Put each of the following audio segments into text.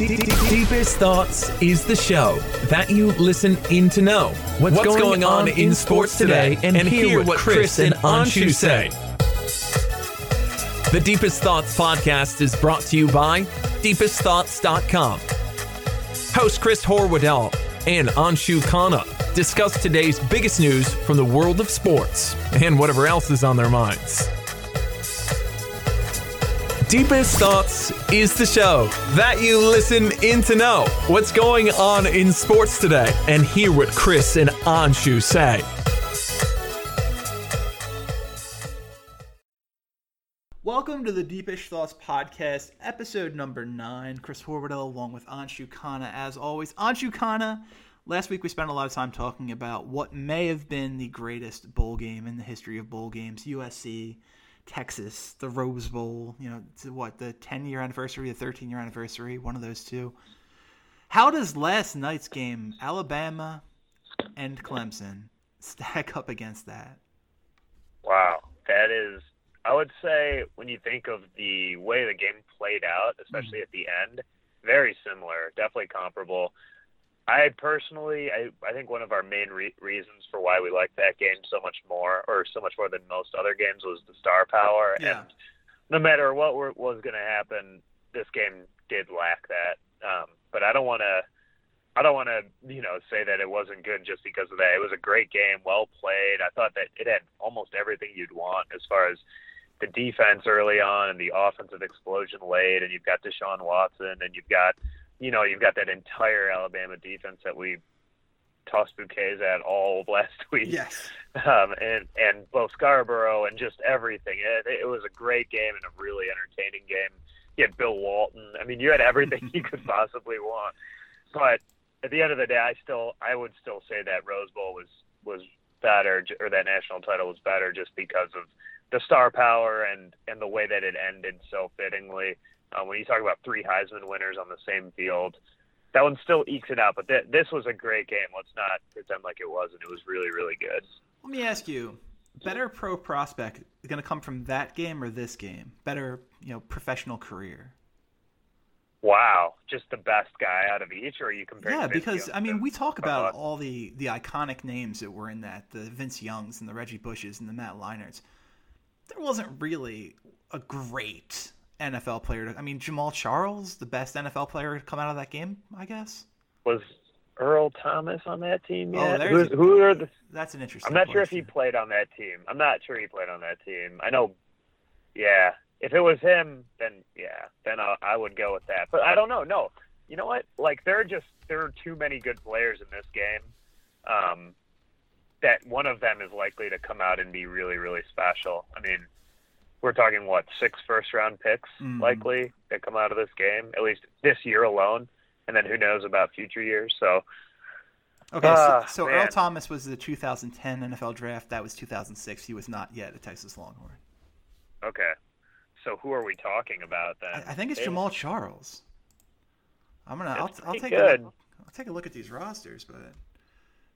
Deepish Thoughts is the show that you listen in to know what's, what's going, going, on, in sports today and, and hear what Chris and Anshu say. The Deepish Thoughts podcast is brought to you by deepestthoughts.com. Host Chris Horwoodell and Anshu Khanna discuss today's biggest news from the world of sports and whatever else is on their minds. Deepish Thoughts is the show that you listen in to know what's going on in sports today and hear what Chris and Anshu say. Welcome to the Deepish Thoughts podcast, episode number nine. Chris Horwoodell along with Anshu Khanna, as always. Anshu Khanna, last week we spent a lot of time talking about what may have been the greatest bowl game in the history of bowl games, USC Texas, the Rose Bowl, you know, what, the 10 year anniversary, the 13 year anniversary, one of those two. How does last night's game, Alabama and Clemson, stack up against that? Wow. That is, I would say, when you think of the way the game played out, especially mm-hmm. at the end, very similar, definitely comparable. I personally, I, I think one of our main re- reasons for why we liked that game so much more, or so much more than most other games, was the star power. Yeah. And no matter what were, was going to happen, this game did lack that. Um, but I don't want to, I don't want to, you know, say that it wasn't good just because of that. It was a great game, well played. I thought that it had almost everything you'd want as far as the defense early on and the offensive explosion late, and you've got Deshaun Watson, and you've got you know, you've got that entire Alabama defense that we tossed bouquets at all of last week. Yes. Um, and and Bo Scarborough and just everything. It, it was a great game and a really entertaining game. You had Bill Walton. I mean, you had everything you could possibly want. But at the end of the day, I still I would still say that Rose Bowl was was better, or that national title was better, just because of the star power and and the way that it ended so fittingly. Uh, when you talk about three Heisman winners on the same field, that one still ekes it out. But th- this was a great game. Let's not pretend like it wasn't. It was really, really good. Let me ask you: better pro prospect going to come from that game or this game? Better, you know, professional career. Wow, just the best guy out of each, or are you comparing? Yeah, because I mean, we talk about all the the iconic names that were in that, the Vince Youngs and the Reggie Bushes and the Matt Leinarts. There wasn't really a great NFL player. To, I mean, Jamaal Charles, the best NFL player to come out of that game, I guess. Was Earl Thomas on that team oh, yet? Oh, who are the? That's an interesting. I'm not question. sure if he played on that team. I'm not sure he played on that team. I know. Yeah, if it was him, then yeah, then I, I would go with that. But I don't know. No, you know what? Like there are just there are too many good players in this game. Um, that one of them is likely to come out and be really, really special. I mean, we're talking what six first round picks mm-hmm. likely that come out of this game at least this year alone, and then who knows about future years. So. Okay, uh, so, so Earl Thomas was the 2010 NFL draft. That was 2006. He was not yet a Texas Longhorn. Okay, so who are we talking about then? I, I think it's Jamaal Charles. I'm gonna. I'll, I'll, take good. a I'll take a look at these rosters, but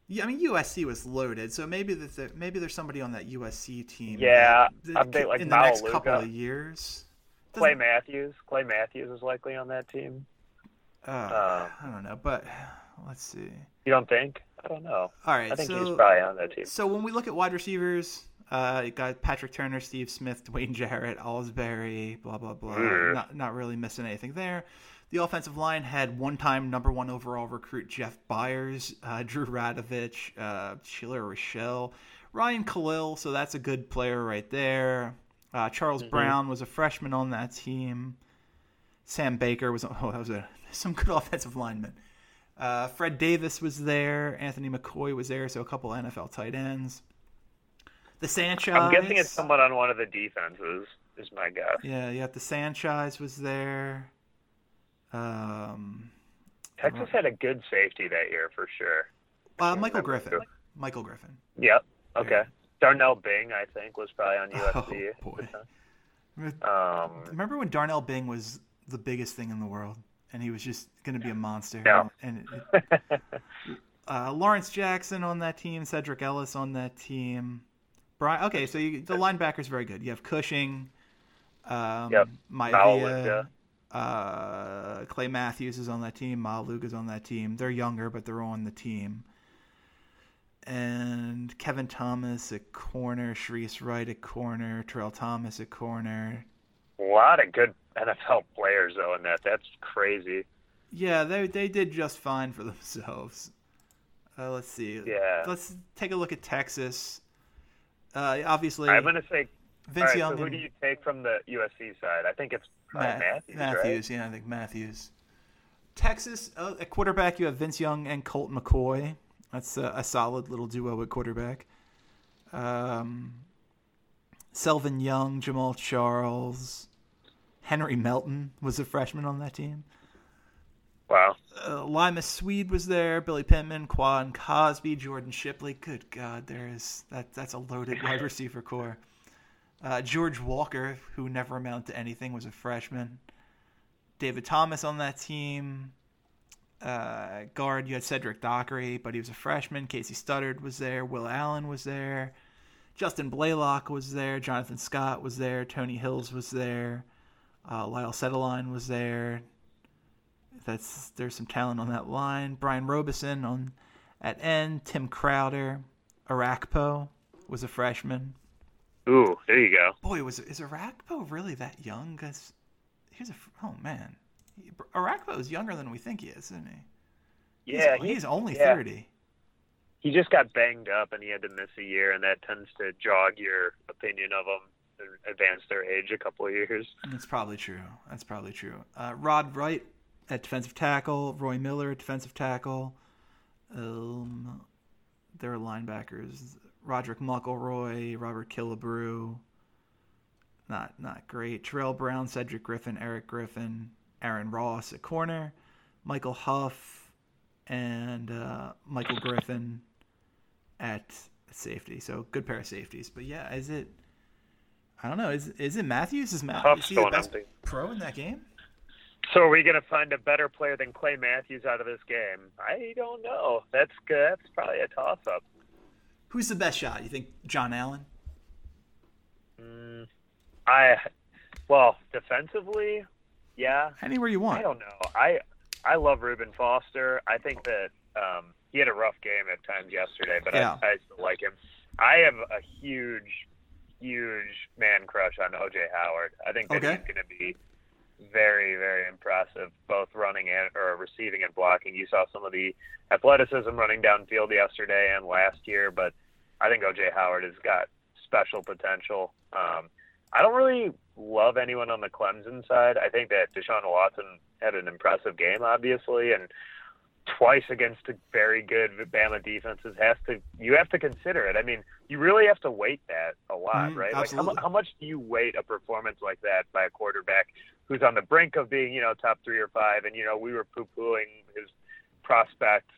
yeah, I mean USC was loaded, so maybe that maybe there's somebody on that USC team. Yeah, that, that, like in the next couple of years. Doesn't... Clay Matthews. Clay Matthews is likely on that team. Uh, uh, I don't know, but let's see. You don't think? I don't know. All right, I think so, he's probably on that team. So when we look at wide receivers, uh, you got Patrick Turner, Steve Smith, Dwayne Jarrett, Osbury, blah blah blah. Mm. Not not really missing anything there. The offensive line had one-time number one overall recruit Jeff Byers, uh, Drew Radovich, uh, Chilo Rachal, Ryan Kalil. So that's a good player right there. Uh, Charles mm-hmm. Brown was a freshman on that team. Sam Baker was oh that was a, some good offensive linemen. Uh, Fred Davis was there. Anthony McCoy was there. So a couple NFL tight ends. The Sanchez. I'm guessing it's someone on one of the defenses. Is my guess. Yeah, yeah. The Sanchez was there. Um, Texas had a good safety that year for sure. Uh, Michael Griffin. Michael Griffin. Yep. Okay. Yeah. Darnell Bing, I think, was probably on USC. Oh, boy. Um, Remember when Darnell Bing was the biggest thing in the world, and he was just going to be a monster. No. And uh, Lawrence Jackson on that team, Sedrick Ellis on that team. Brian. Okay, so you, the linebacker's very good. You have Cushing, um, yep. Maiava, Uh, Clay Matthews is on that team. Maualuga is on that team. They're younger, but they're on the team. And Kevin Thomas at corner, Shareece Wright at corner, Terrell Thomas at corner. A lot of good NFL players though in that. That's crazy. Yeah, they they did just fine for themselves. Uh, let's see. Yeah. Let's take a look at Texas. Uh, obviously, I'm gonna say. Vince right, Young so who do you take from the USC side? I think it's Matthews. Matthews, Right? yeah, I think Matthews. Texas uh, at quarterback, you have Vince Young and Colt McCoy. That's a, a solid little duo at quarterback. Um, Selvin Young, Jamaal Charles, Henry Melton was a freshman on that team. Wow. uh, Limas Sweed was there, Billy Pittman, Quan Cosby, Jordan Shipley. Good God, there is that. That's a loaded wide receiver corps. Uh, George Walker, who never amounted to anything, was a freshman. David Thomas on that team. Uh, guard, you had Cedric Dockery, but he was a freshman. Kasey Studdard was there. Will Allen was there. Justin Blalock was there. Jonathan Scott was there. Tony Hills was there. Uh, Lyle Sendlein was there that's there's some talent on that line. Brian Robison on at end. Tim Crowder, Orakpo was a freshman. Ooh, there you go. Boy, was is Orakpo really that young? Cause he's a oh man, Orakpo is younger than we think he is, isn't he? Yeah, he's, he's only yeah. thirty. He just got banged up and he had to miss a year, and that tends to jog your opinion of him and advance their age a couple of years. That's probably true. That's probably true. Uh, Rod Wright at defensive tackle. Roy Miller at defensive tackle. Um, there are linebackers. Roddrick Muckelroy, Robert Killebrew. Not not great. Terrell Brown, Cedric Griffin, Eric Griffin, Aaron Ross at corner, Michael Huff, and uh, Michael Griffin at safety. So good pair of safeties. But yeah, is it? I don't know. Is is it Matthews? Is Matthews is the best empty. pro in that game? So are we going to find a better player than Clay Matthews out of this game? I don't know. That's good. That's probably a toss-up. Who's the best shot? You think John Allen? Mm, I, well, defensively, yeah. Anywhere you want. I don't know. I I love Reuben Foster. I think that um, he had a rough game at times yesterday, but Yeah. I, I still like him. I have a huge, huge man crush on OJ Howard. I think that Okay. he's going to be very, very impressive, both running and or receiving and blocking. You saw some of the athleticism running downfield yesterday and last year, but I think OJ Howard has got special potential. Um, I don't really love anyone on the Clemson side. I think that Deshaun Watson had an impressive game, obviously, and twice against a very good Bama defenses has to you have to consider it. I mean, you really have to weight that a lot, Mhm, right? Like how, absolutely. how much do you weight a performance like that by a quarterback who's on the brink of being, you know, top three or five? And you know, we were poo-pooing his prospect,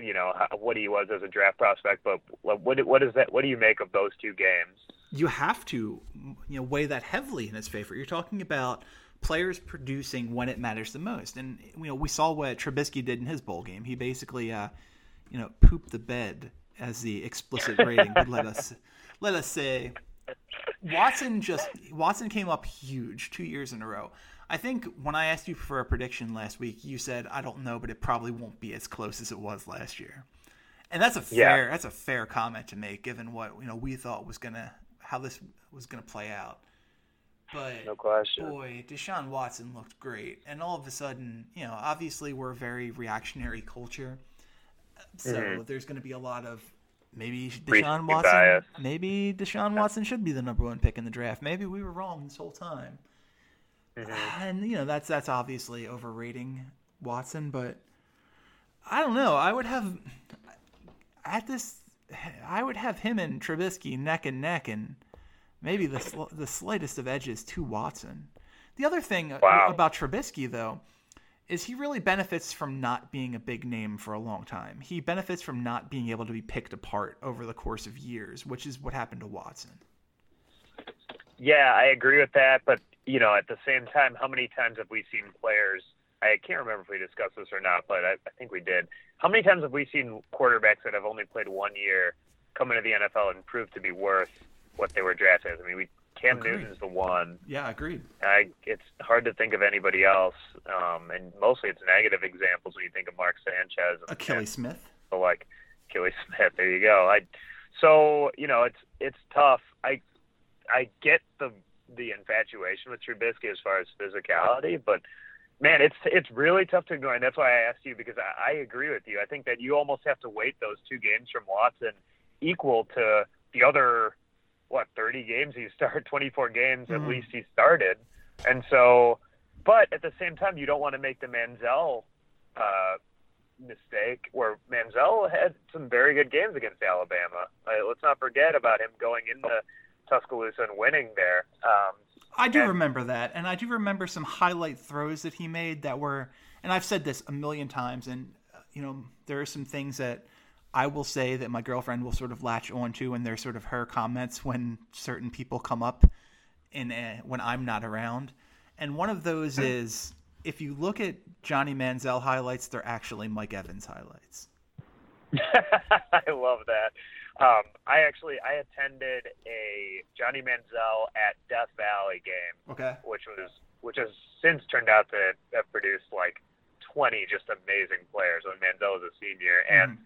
you know, what he was as a draft prospect. But what what is that? What do you make of those two games? You have to, you know, weigh that heavily in his favor. You're talking about players producing when it matters the most, and you know we saw what Trubisky did in his bowl game. He basically, uh, you know, pooped the bed, as the explicit rating would let us let us say. Watson just Watson came up huge two years in a row. I think when I asked you for a prediction last week, you said I don't know, but it probably won't be as close as it was last year. And that's a Yeah. fair that's a fair comment to make given what you know we thought was gonna how this was gonna play out. But No question. boy, Deshaun Watson looked great, and all of a sudden, you know, obviously we're a very reactionary culture, so Mhm. there's going to be a lot of maybe Deshaun Watson, bias. maybe Deshaun Watson should be the number one pick in the draft. Maybe we were wrong this whole time, Mhm. and you know that's that's obviously overrating Watson, but I don't know. I would have at this, I would have him and Trubisky neck and neck, and maybe the sl- the slightest of edges to Watson. The other thing Wow. about Trubisky, though, is he really benefits from not being a big name for a long time. He benefits from not being able to be picked apart over the course of years, which is what happened to Watson. Yeah, I agree with that, but you know, at the same time, how many times have we seen players? I can't remember if we discussed this or not, but I, I think we did. How many times have we seen quarterbacks that have only played one year come into the NFL and prove to be worth what they were drafted as? I mean, we Cam Agreed. Newton's the one. Yeah, agreed. I, it's hard to think of anybody else, um, and mostly it's negative examples when you think of Mark Sanchez. And, Akili Smith. So like Akili Smith. There you go. I so you know it's it's tough. I I get the the infatuation with Trubisky as far as physicality, but man, it's it's really tough to ignore, and that's why I asked you because I, I agree with you. I think that you almost have to weight those two games from Watson equal to the other what 30 games he started, 24 games at Mhm. least he started, and so. But at the same time, you don't want to make the Manziel uh, mistake where Manziel had some very good games against Alabama. Uh, let's not forget about him going into Tuscaloosa and winning there. Um, I do And- remember that, and I do remember some highlight throws that he made that were, and I've said this a million times, and uh, you know there are some things that I will say that my girlfriend will sort of latch onto, and they're sort of her comments when certain people come up, in uh, when I'm not around, and one of those is if you look at Johnny Manziel highlights, they're actually Mike Evans highlights. I love that. Um, I actually I attended a Johnny Manziel at Death Valley game, Okay. which was which has since turned out to have produced like 20 just amazing players when Manziel was a senior, and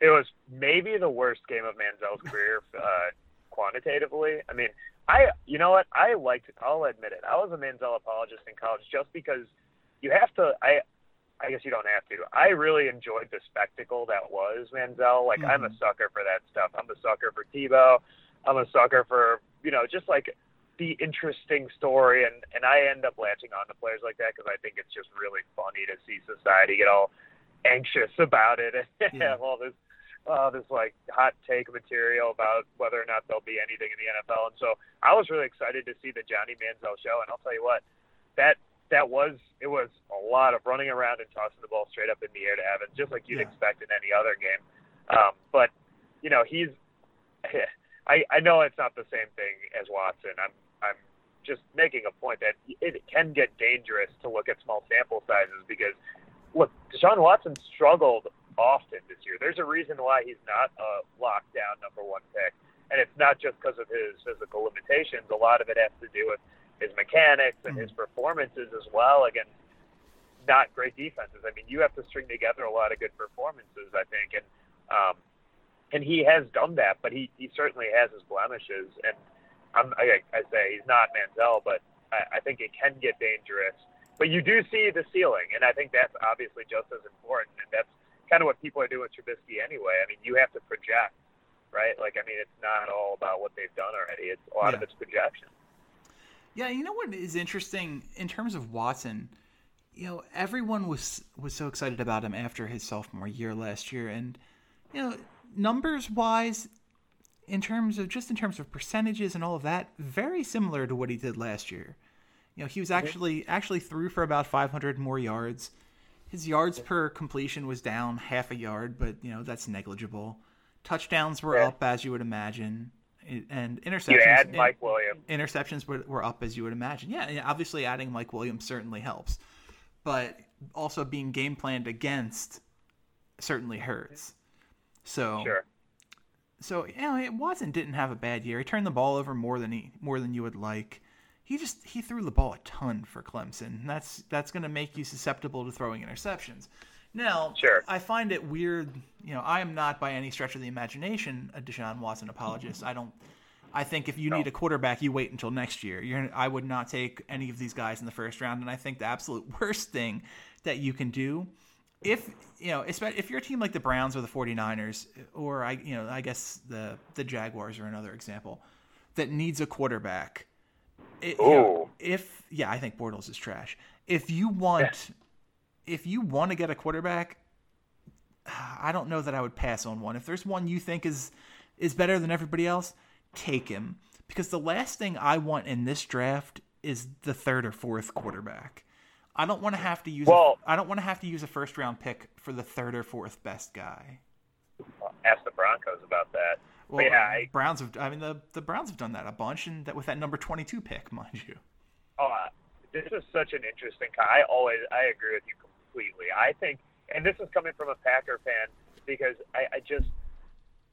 it was maybe the worst game of Manziel's career uh, quantitatively. I mean, I you know what I liked. I'll admit it. I was a Manziel apologist in college just because you have to. I I guess you don't have to. I really enjoyed the spectacle that was Manziel. Like I'm a Mhm. sucker for that stuff. I'm a sucker for Tebow. I'm a sucker for you know just like the interesting story, and and I end up latching on to players like that because I think it's just really funny to see society get all anxious about it and Yeah. have all this uh, this like hot take material about whether or not there'll be anything in the NFL. And so I was really excited to see the Johnny Manziel show. And I'll tell you what, that that was it was a lot of running around and tossing the ball straight up in the air to Evans, just like you'd Yeah. expect in any other game. Um, but you know he's I I know it's not the same thing as Watson. I'm I'm just making a point that it can get dangerous to look at small sample sizes because look, Deshaun Watson struggled often this year. There's a reason why he's not a lockdown number one pick, and it's not just because of his physical limitations. A lot of it has to do with his mechanics and his performances as well against not great defenses. I mean, you have to string together a lot of good performances, I think, and um, and he has done that, but he he certainly has his blemishes, and I'm, I, I say he's not Manziel, but I, I think it can get dangerous. But you do see the ceiling, and I think that's obviously just as important, and that's kind of what people are doing with Trubisky anyway. I mean, you have to project, right? Like, I mean, it's not all about what they've done already; it's a lot of it's projection. Yeah, you know what is interesting in terms of Watson. You know, everyone was was so excited about him after his sophomore year last year, and you know, numbers wise, in terms of just in terms of percentages and all of that, very similar to what he did last year. You know, he was actually actually threw for about 500 more yards. His yards per completion was down half a yard, but you know that's negligible. Touchdowns were up as you would imagine, and interceptions. You add Mike Williams. interceptions were, were up as you would imagine. Yeah, obviously adding Mike Williams certainly helps, but also being game planned against certainly hurts. So Sure. so you know, Watson didn't have a bad year. He turned the ball over more than he more than you would like. He just he threw the ball a ton for Clemson. That's that's going to make you susceptible to throwing interceptions. Now, Sure. I find it weird. You know, I am not by any stretch of the imagination a Deshaun Watson apologist. I don't. I think if you No. need a quarterback, you wait until next year. You're, I would not take any of these guys in the first round, and I think the absolute worst thing that you can do, if you know, if you're a team like the Browns or the 49ers, or I, you know, I guess the the Jaguars are another example that needs a quarterback. It- you know, if yeah, I think Bortles is trash. If you want, if you want to get a quarterback, I don't know that I would pass on one. If there's one you think is is better than everybody else, take him. Because the last thing I want in this draft is the third or fourth quarterback. I don't want to have to use. Well- a, I don't want to have to use a first round pick for the third or fourth best guy. Ask the Broncos about that. Well, yeah, I- Browns have. I mean, the the Browns have done that a bunch, and that with that number twenty two pick, mind you. Oh, uh, this is such an interesting. I always I agree with you completely. I think, and this is coming from a Packer fan because I, I just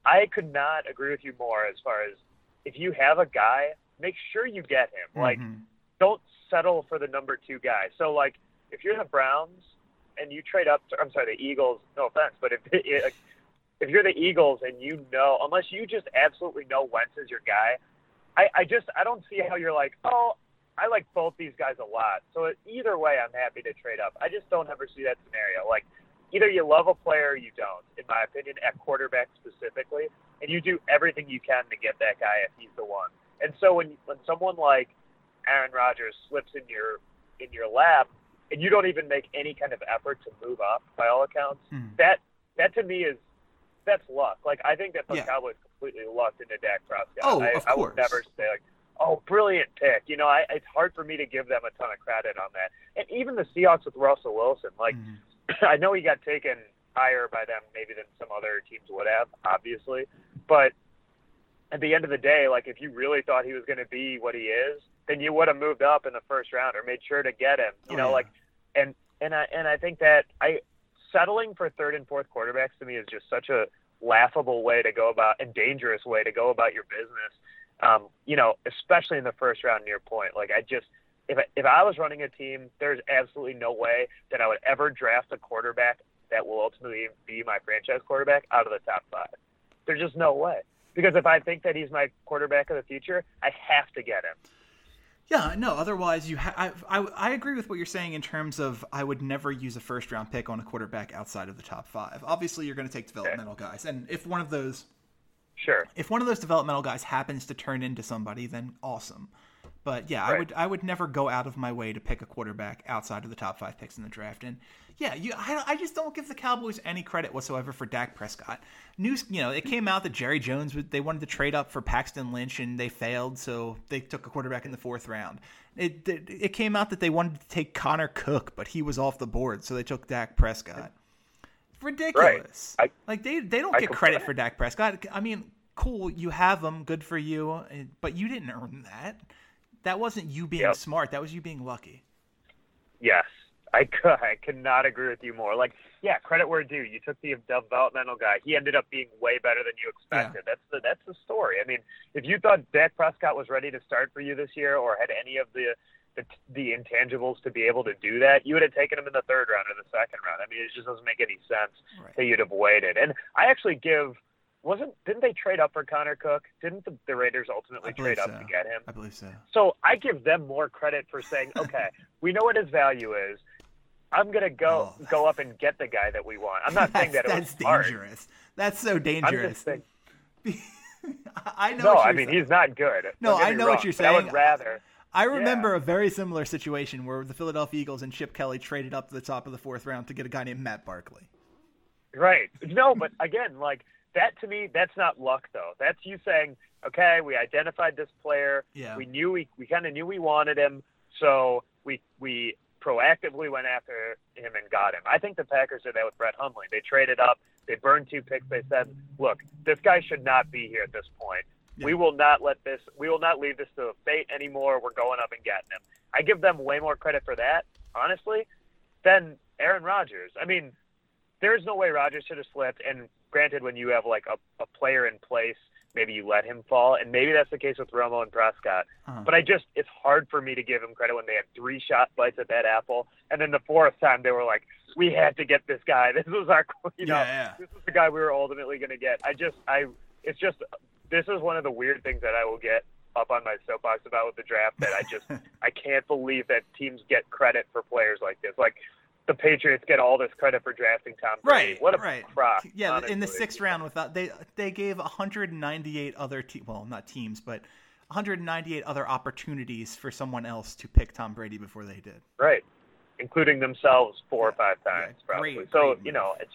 I could not agree with you more as far as if you have a guy make sure you get him. Like, Mhm. don't settle for the number two guy. So, like, if you're the Browns and you trade up, to, I'm sorry, the Eagles. No offense, but if if you're the Eagles and you know, unless you just absolutely know Wentz is your guy, I, I just I don't see how you're like, oh, I like both these guys a lot. So either way, I'm happy to trade up. I just don't ever see that scenario. Like, either you love a player or you don't, in my opinion, at quarterback specifically, and you do everything you can to get that guy if he's the one. And so when when someone like Aaron Rodgers slips in your in your lap, and you don't even make any kind of effort to move up, by all accounts, Mhm. that that to me is that's luck. Like I think that the Yeah. Cowboys completely lucked into Dak Prescott. Oh, I, of I would never say like, oh, brilliant pick. You know, I, it's hard for me to give them a ton of credit on that. And even the Seahawks with Russell Wilson, like Mhm. I know he got taken higher by them maybe than some other teams would have, obviously, but at the end of the day, like if you really thought he was going to be what he is, then you would have moved up in the first round or made sure to get him. You Oh, know, yeah. like and and I and I think that I settling for third and fourth quarterbacks to me is just such a laughable way to go about and dangerous way to go about your business. Um, you know, especially in the first round near point. Like I just if I, if I was running a team, there's absolutely no way that I would ever draft a quarterback that will ultimately be my franchise quarterback out of the top five. There's just no way. Because if I think that he's my quarterback of the future, I have to get him. Yeah, no. Otherwise, you. Ha- I, I I agree with what you're saying in terms of I would never use a first round pick on a quarterback outside of the top five. Obviously, you're going to take developmental guys, and if one of those Sure. if one of those developmental guys happens to turn into somebody, then awesome. But yeah, I would I would never go out of my way to pick a quarterback outside of the top five picks in the draft. And yeah, you I, I just don't give the Cowboys any credit whatsoever for Dak Prescott. News, you know, it came out that Jerry Jones they wanted to trade up for Paxton Lynch and they failed, so they took a quarterback in the fourth round. It it, it came out that they wanted to take Connor Cook, but he was off the board, so they took Dak Prescott. Ridiculous. I- like they they don't I get credit for Dak Prescott. I mean, cool, you have them, good for you, eh, but you didn't earn that. That wasn't you being Yep. smart. That was you being lucky. Yes, I could. I could not agree with you more. Like, yeah, credit where due. You took the developmental guy. He ended up being way better than you expected. That's the that's the story. I mean, if you thought Dak Prescott was ready to start for you this year, or had any of the the, the intangibles to be able to do that, you would have taken him in the third round or the second round. I mean, it just doesn't make any sense Right. that you'd have waited. And I actually give. Wasn't didn't they trade up for Connor Cook? Didn't the, the Raiders ultimately trade up to get him? I believe so. So I give them more credit for saying, okay, we know what his value is. I'm gonna go Oh. go up and get the guy that we want. I'm not saying that it was that's smart. dangerous. That's so dangerous. saying. I know. No, I mean saying. he's not good. No, I know what you're saying. I would rather. I remember Yeah. a very similar situation where the Philadelphia Eagles and Chip Kelly traded up to the top of the fourth round to get a guy named Matt Barkley. Right. No, but again, like that to me, that's not luck though. That's you saying, okay, we identified this player. Yeah. We knew we we kind of knew we wanted him, so we we proactively went after him and got him. I think the Packers did that with Brett Hundley. They traded up. They burned two picks. They said, look, this guy should not be here at this point. We will not let this. We will not leave this to fate anymore. We're going up and getting him. I give them way more credit for that, honestly, than Aaron Rodgers. I mean, there's no way Rodgers should have slipped. And granted, when you have like a, a player in place, maybe you let him fall, and maybe that's the case with Romo and Prescott. Uh-huh. But I just, it's hard for me to give him credit when they had three shot bites at that apple, and then the fourth time they were like, we had to get this guy. This was our, you know, Yeah, yeah. this is the guy we were ultimately going to get. I just, I, it's just, this is one of the weird things that I will get up on my soapbox about with the draft that I just, I can't believe that teams get credit for players like this. Like the Patriots get all this credit for drafting Tom Brady. Right. What a right. crock. Yeah, in the sixth round, without they they gave 198 other te- well, not teams, but 198 other opportunities for someone else to pick Tom Brady before they did. Right. Including themselves four or Yeah, five yeah, times, probably. great, so, great you know, it's,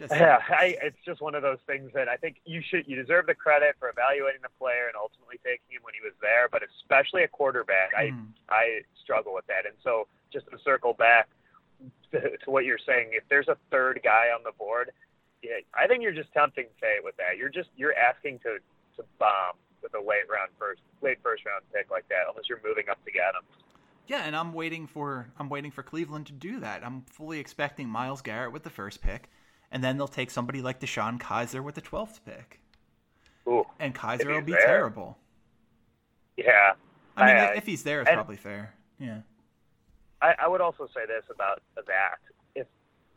Just, yeah, I, it's just one of those things that I think you should you deserve the credit for evaluating the player and ultimately taking him when he was there, but especially a quarterback, Mhm. I I struggle with that. And so just to circle back to, to what you're saying, if there's a third guy on the board, yeah, I think you're just tempting fate with that. You're just you're asking to to bomb with a late round first late first round pick like that, unless you're moving up to get him. Yeah, and I'm waiting for I'm waiting for Cleveland to do that. I'm fully expecting Myles Garrett with the first pick, and then they'll take somebody like DeShone Kizer with the twelfth pick, Ooh, and Kizer will be there. terrible. Yeah. I mean, I- if he's there, it's probably fair. Yeah. I, I would also say this about that: if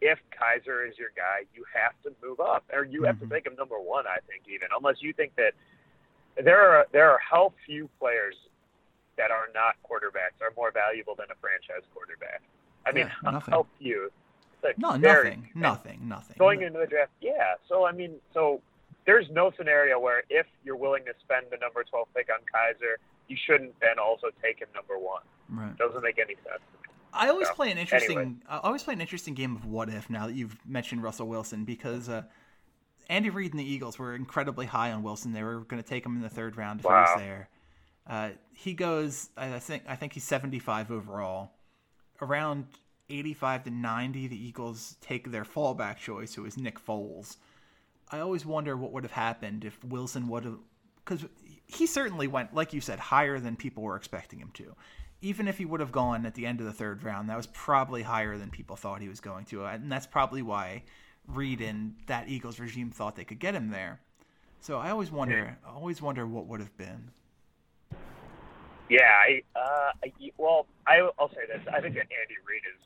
if Kizer is your guy, you have to move up, or you have Mhm. to make him number one. I think even unless you think that there are there are how few players that are not quarterbacks are more valuable than a franchise quarterback. I mean, nothing. how few? Like, No, nothing, nothing, nothing. Going into the draft, yeah. So I mean, so there's no scenario where if you're willing to spend the number 12 pick on Kizer, you shouldn't then also take him number one. Right. Doesn't make any sense. I always So, play an interesting. anyway. I always play an interesting game of what if. Now that you've mentioned Russell Wilson, because uh, Andy Reid and the Eagles were incredibly high on Wilson. They were going to take him in the third round if he was there. Uh, he goes. I I think. I think he's seventy-five overall. Around eighty-five to ninety, the Eagles take their fallback choice, who is Nick Foles. I always wonder what would have happened if Wilson would have, because he certainly went, like you said, higher than people were expecting him to. Even if he would have gone at the end of the third round, that was probably higher than people thought he was going to, and that's probably why Reid and that Eagles regime thought they could get him there. So I always wonder, I always wonder what would have been. Yeah, I, uh, I, well, I, I'll say this. I think that Andy Reid is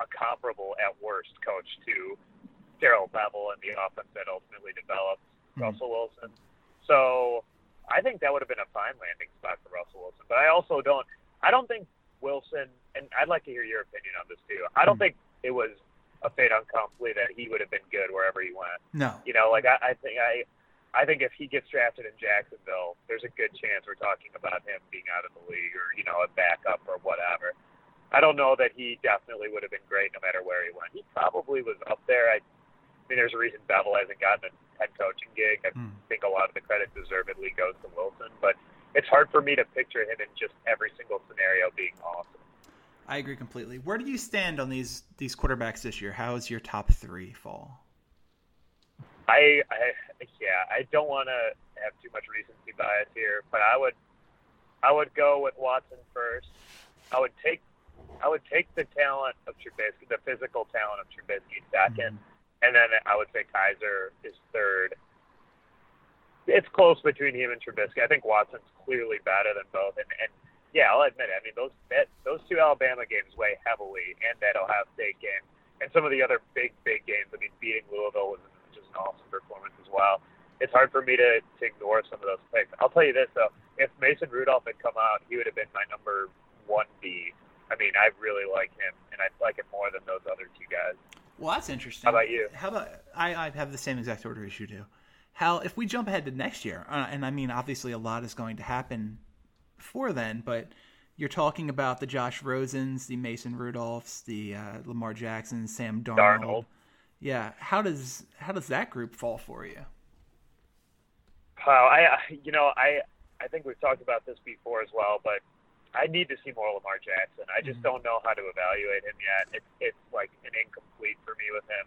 a comparable, at worst, coach to Darrell Bevell and the offense that ultimately developed Mhm. Russell Wilson. So I think that would have been a fine landing spot for Russell Wilson. But I also don't, I don't think Wilson, and I'd like to hear your opinion on this too. I don't Mhm. think it was a fait accompli that he would have been good wherever he went. No, You know, like I, I think I, I think if he gets drafted in Jacksonville, there's a good chance we're talking about him being out of the league or you know a backup or whatever. I don't know that he definitely would have been great no matter where he went. He probably was up there. I, I mean, there's a reason Bevell hasn't gotten a head coaching gig. I Hmm. think a lot of the credit deservedly goes to Wilson, but it's hard for me to picture him in just every single scenario being awesome. I agree completely. Where do you stand on these these quarterbacks this year? How is your top three fall? I, I yeah, I don't want to have too much recency bias here, but I would, I would go with Watson first. I would take, I would take the talent of Trubisky, the physical talent of Trubisky 2nd mm-hmm. and then I would say Kizer is third. It's close between him and Trubisky. I think Watson's clearly better than both, and, and yeah, I'll admit it. I mean, those that, those two Alabama games weigh heavily, and that Ohio State game, and some of the other big, big games. I mean, beating Louisville was just an awesome performance as well. It's hard for me to, to ignore some of those picks. I'll tell you this though: if Mason Rudolph had come out, he would have been my number one B. I mean, I really like him, and I like him more than those other two guys. Well, that's interesting. How about you? How about I? I have the same exact order as you do. How if we jump ahead to next year, uh, and I mean obviously a lot is going to happen before then, but you're talking about the Josh Rosens, the Mason Rudolphs, the uh, Lamar Jacksons, Sam Darnold. Darnold. Yeah, how does how does that group fall for you? Wow, I you know I I think we've talked about this before as well, but I need to see more Lamar Jackson. I just Mhm. don't know how to evaluate him yet. It's it's like an incomplete for me with him.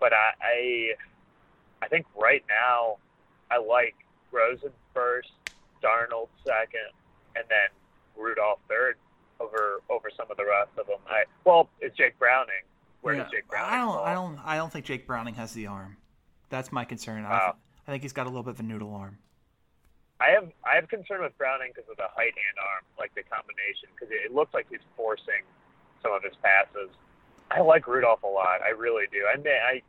But I I, I think right now I like Rosen first, Darnold second, and then Rudolph third over over some of the rest of them. I well, it's Jake Browning. Where Yeah, does Jake Browning I don't fall? I don't I don't think Jake Browning has the arm. That's my concern. I, Wow. I think he's got a little bit of a noodle arm. I have I have concern with Browning because of the height and arm, like the combination, because it, it looks like he's forcing some of his passes. I like Rudolph a lot. I really do. I mean, I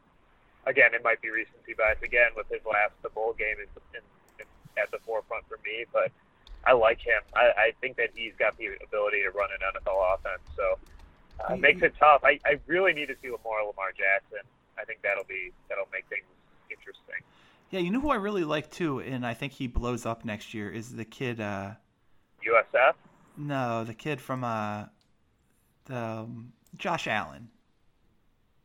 again, it might be recency bias again with his last the bowl game is in, in, at the forefront for me, but I like him. I, I think that he's got the ability to run an NFL offense, so uh, it makes it tough. I, I really need to see more Lamar Jackson. I think that'll be that'll make things interesting. Yeah, you know who I really like too, and I think he blows up next year is the kid. uh USF. No, the kid from uh, the um, Josh Allen,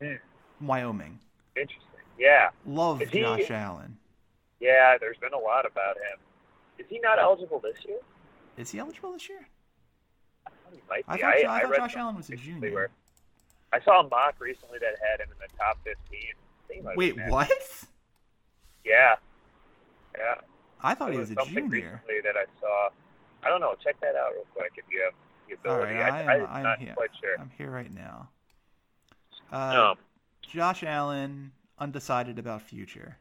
Hmm. Wyoming. Interesting. Yeah. Love he- Josh Allen. Yeah, there's been a lot about him. Is he not eligible this year? Is he eligible this year? I thought he might I thought, I, thought read Josh Allen was a junior. where- I saw a mock recently that had him in the top 15. I think he might Wait, what? Yeah. Yeah. I thought There he was a something junior. recently that I saw. I don't know. Check that out real quick if you have the ability. right, I, I am, I'm I'm not here. quite sure. I'm here right now. Uh, Um, Josh Allen, undecided about future.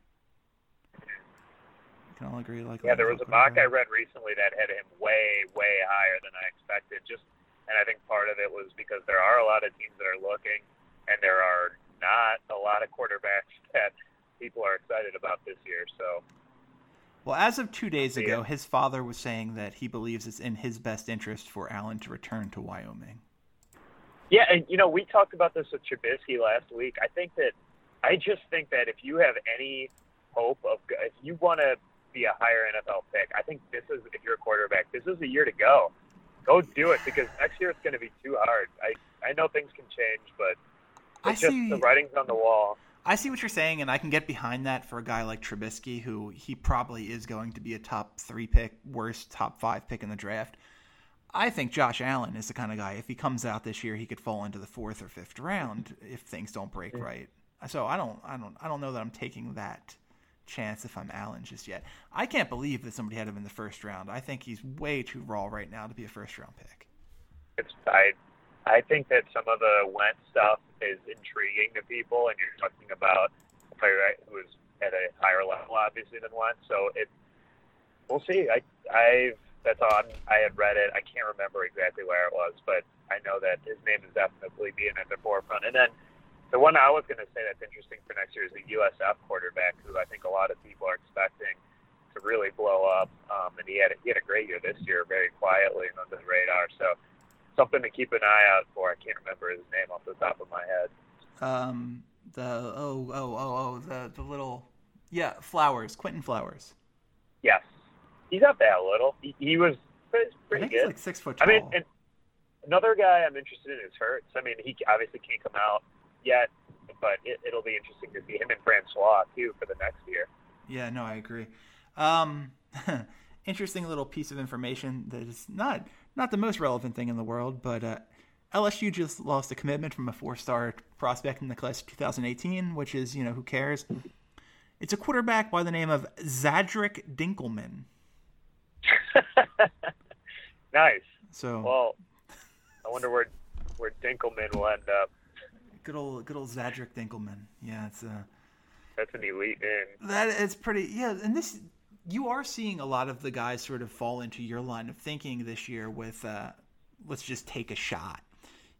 can all agree. Like yeah, there was a mock I read recently that had him way, way higher than I expected. Just, and I think part of it was because there are a lot of teams that are looking, and there are not a lot of quarterbacks that people are excited about this year. So. Well, as of two days ago, his father was saying that he believes it's in his best interest for Allen to return to Wyoming. Yeah, and you know, we talked about this with Trubisky last week. I think that I just think that if you have any hope of if you want to be a higher NFL pick, I think this is if you're a quarterback, this is the year to go. Go do it because next year it's going to be too hard. I I know things can change, but I just see, the writing's on the wall. I see what you're saying, and I can get behind that for a guy like Trubisky, who he probably is going to be a top three pick, worst top five pick in the draft. I think Josh Allen is the kind of guy. If he comes out this year, he could fall into the fourth or fifth round if things don't break mm-hmm. right. So I don't, I don't, I don't know that I'm taking that chance if I'm Allen just yet. I can't believe that somebody had him in the first round. I think he's way too raw right now to be a first round pick. It's I, I think that some of the Wentz stuff is intriguing to people, and you're talking about a player who is at a higher level, obviously, than Wentz. So it, we'll see. I, I've that's on. I had read it. I can't remember exactly where it was, but I know that his name is definitely being at the forefront. And then the one I was going to say that's interesting for next year is the USF quarterback, who I think a lot of people are expecting to really blow up. Um, and he had he had a great year this year, very quietly and under the radar. So something to keep an eye out for. I can't remember his name off the top of my head. Um, the oh oh oh oh the the little yeah Flowers Quinton Flowers. Yes, he's not that little. He, he was pretty, pretty good. like six foot tall. I mean, and another guy I'm interested in is Hurts. I mean, he obviously can't come out yet, but it, it'll be interesting to see him and Francois too for the next year. Yeah, no, I agree. Um, interesting little piece of information that is not not the most relevant thing in the world, but uh, LSU just lost a commitment from a four-star prospect in the class of 2018, which is you know who cares. It's a quarterback by the name of Zadock Dinkelmann. nice. So well, I wonder where where Dinkelmann will end up. Good old good old Zadock Dinkelmann. Yeah, it's a. Uh, That's an elite name. That is pretty. Yeah, and this you are seeing a lot of the guys sort of fall into your line of thinking this year with uh, let's just take a shot.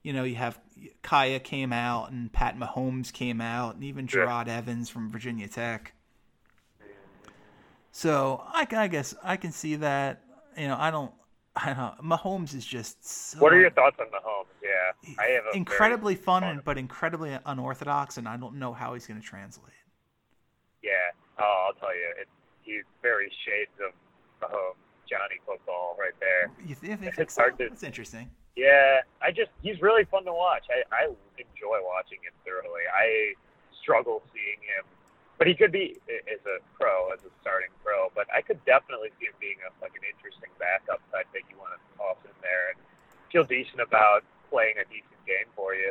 You know, you have Kaaya came out and Pat Mahomes came out and even Jerod yeah. Evans from Virginia Tech. So I, I guess I can see that. You know, I don't. I don't. Mahomes is just. So, what are your thoughts on Mahomes? I have incredibly fun, fun, but incredibly unorthodox, and I don't know how he's going to translate. Yeah, oh, I'll tell you, it, he's very shades of Mahomes, Johnny football, right there. You think, it's hard to. That's interesting. Yeah, I just he's really fun to watch. I I enjoy watching him thoroughly. I struggle seeing him but he could be as a pro, as a starting pro. But I could definitely see him being a, like an interesting backup type that you want to toss in there and feel decent about playing a decent game for you.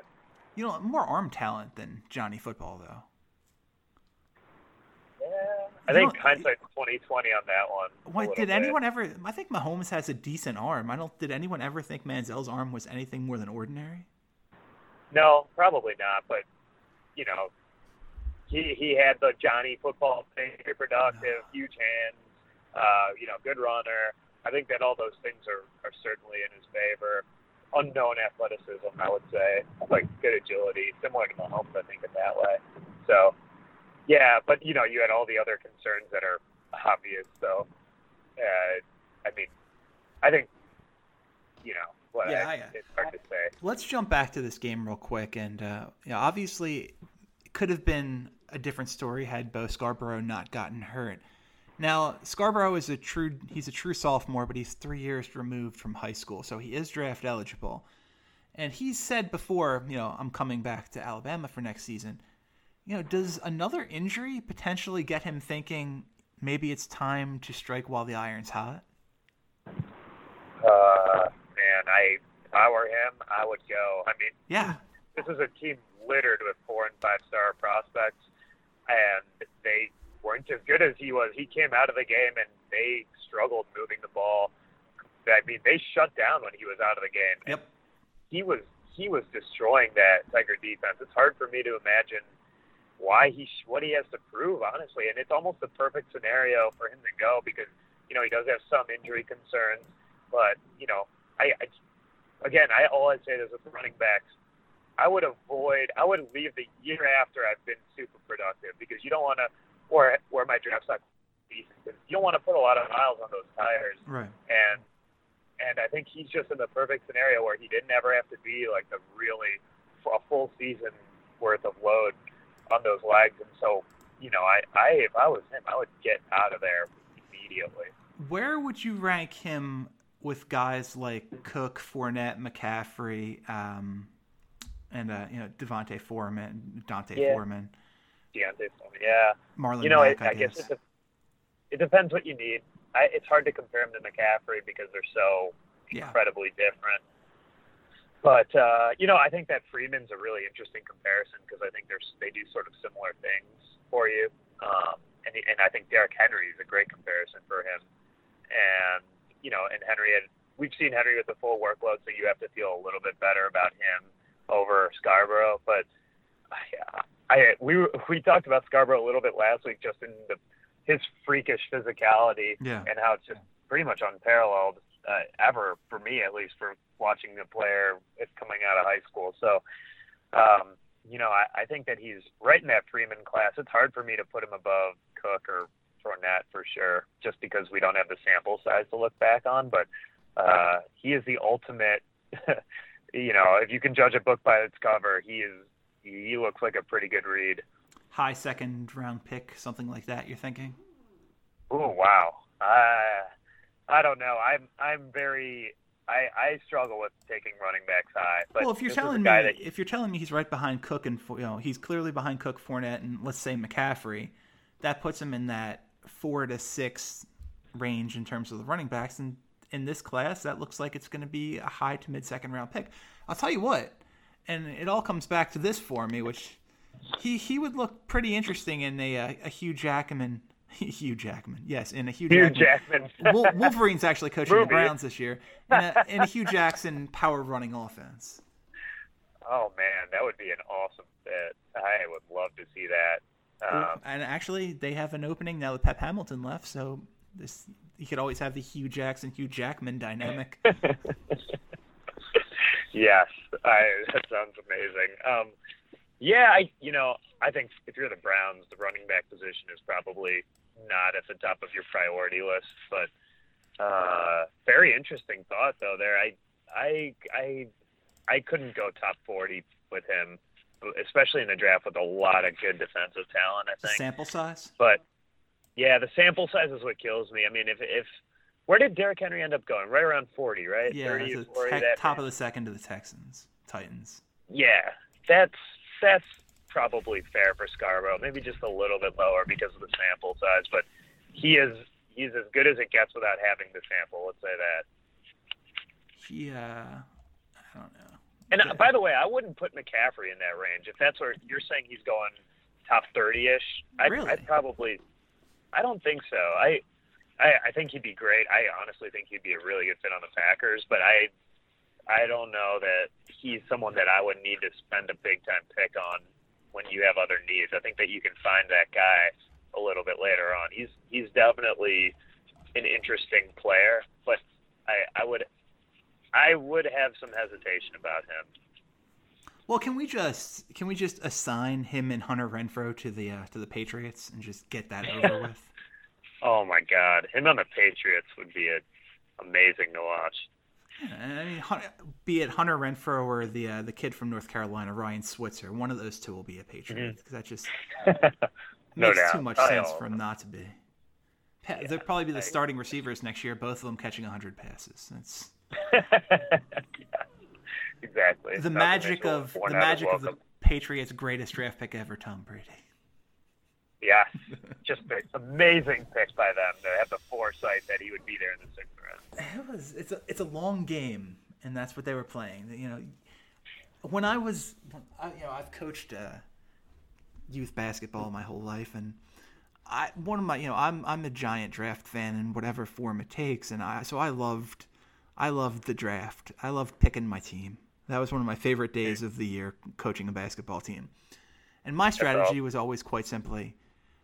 You know, more arm talent than Johnny Football, though. Yeah, I think hindsight's twenty twenty on that one. What did bit. anyone ever? I think Mahomes has a decent arm. I don't. Did anyone ever think Manziel's arm was anything more than ordinary? No, probably not. But you know, he he had the Johnny football thing, very productive, huge hands, uh, you know, good runner. I think that all those things are, are certainly in his favor. Unknown athleticism, I would say, like good agility, similar to Mahomes, I think, in that way. So, yeah, but you know, you had all the other concerns that are obvious. So, uh, I mean, I think, you know, what yeah, I, it's hard to say. Let's jump back to this game real quick, and uh, you know, obviously, it could have been a different story had Bo Scarborough not gotten hurt. Now, Scarborough is a true he's a true sophomore, but he's 3 years removed from high school, so he is draft eligible. And he said before, you know, I'm coming back to Alabama for next season. You know, does another injury potentially get him thinking maybe it's time to strike while the iron's hot? Uh, man, I if I were him, I would go. I mean, yeah, this is a team littered with four and five star prospects and they weren't as good as he was. He came out of the game and they struggled moving the ball. I mean, they shut down when he was out of the game. Yep. He was he was destroying that Tiger defense. It's hard for me to imagine why he sh- what he has to prove, honestly. And it's almost the perfect scenario for him to go because you know he does have some injury concerns, but you know I, I again I all I say is with running backs. I would avoid. I would leave the year after I've been super productive because you don't want to, or where my draft stock because you don't want to put a lot of miles on those tires. Right. And and I think he's just in the perfect scenario where he didn't ever have to be like the really a full season worth of load on those legs. And so, you know, I, I if I was him, I would get out of there immediately. Where would you rank him with guys like Cook, Fournette, McCaffrey, um, and uh, you know Devontae Foreman, D'Onta Yeah. Foreman, Yeah. Marlon you know, Mack, it, I, I guess guess. it, de- it depends what you need. I, it's hard to compare him to McCaffrey because they're so Yeah. incredibly different. But uh, you know, I think that Freeman's a really interesting comparison because I think there's they do sort of similar things for you, um, and and I think Derrick Henry is a great comparison for him. And you know, and Henry had we've seen Henry with the full workload, so you have to feel a little bit better about him over Scarborough. But I, I we were- we talked about Scarborough a little bit last week, just in the his freakish physicality Yeah. and how it's just pretty much unparalleled uh, ever for me, at least for watching the player coming out of high school. So, um, you know, I, I think that he's right in that Freeman class. It's hard for me to put him above Cook or Fournette for sure, just because we don't have the sample size to look back on. But uh, he is the ultimate. you know, if you can judge a book by its cover, he is. He looks like a pretty good read. High second round pick, something like that. You're thinking? Oh wow. Uh, I don't know. I'm I'm very I, I struggle with taking running backs high. But well, if you're telling me, that if you're telling me he's right behind Cook and you know he's clearly behind Cook, Fournette, and let's say McCaffrey, that puts him in that four to six range in terms of the running backs. And in this class, that looks like it's going to be a high to mid second round pick. I'll tell you what, and it all comes back to this for me, which he he would look pretty interesting in a a, a Hugh Jackman. Hugh Jackman, yes, in a Hugh, Hugh Jackman. Jackman. Wolverine's actually coaching the Browns this year in a, in a Hue Jackson power running offense. oh man, that would be an awesome fit. I would love to see that. Um, and actually, they have an opening now that Pep Hamilton left, so this you could always have the Hue Jackson Hugh Jackman dynamic. yes, I, that sounds amazing. Um, yeah, I you know I think if you're the Browns, the running back position is probably not at the top of your priority list. But uh, very interesting thought though. There, I I I I couldn't go top forty with him, especially in a draft with a lot of good defensive talent. I think. Sample size? But yeah, the sample size is what kills me. I mean, if if where did Derrick Henry end up going? Right around forty, right? Yeah, 30, it's a 40, tech- top of the second to the Texans, Titans. Yeah, that's that's probably fair for Scarborough. Maybe just a little bit lower because of the sample size, but he is he's as good as it gets without having the sample. Let's say that. He, uh, I don't know. And uh, Okay. by the way, I wouldn't put McCaffrey in that range. If that's where you're saying he's going top thirty-ish, I'd, I'd probably. I don't think so. I, I I think he'd be great. I honestly think he'd be a really good fit on the Packers, but I I don't know that he's someone that I would need to spend a big time pick on when you have other needs. I think that you can find that guy a little bit later on. He's he's definitely an interesting player, but I I would I would have some hesitation about him. Well, can we just can we just assign him and Hunter Renfrow to the uh, to the Patriots and just get that over with? Oh my God, him on the Patriots would be a, amazing to watch. I mean, be it Hunter Renfrow or the uh, the kid from North Carolina, Ryan Switzer, one of those two will be a Patriot because that just Mm-hmm. no makes doubt. too much I sense know. for him not to be. Pa- They'll probably be the I- starting receivers next year, both of them catching 100 passes. That's exactly. the Not magic of the magic of the. Patriots' greatest draft pick ever, Tom Brady. Yeah, just amazing pick by them to have the foresight that he would be there in the sixth round. It was it's a it's a long game, and that's what they were playing. You know, when I was, I, you know, I've coached uh, youth basketball my whole life, and I one of my, you know, I'm I'm a giant draft fan in whatever form it takes, and I so I loved, I loved the draft. I loved picking my team. That was one of my favorite days of the year, coaching a basketball team. And my strategy was always quite simply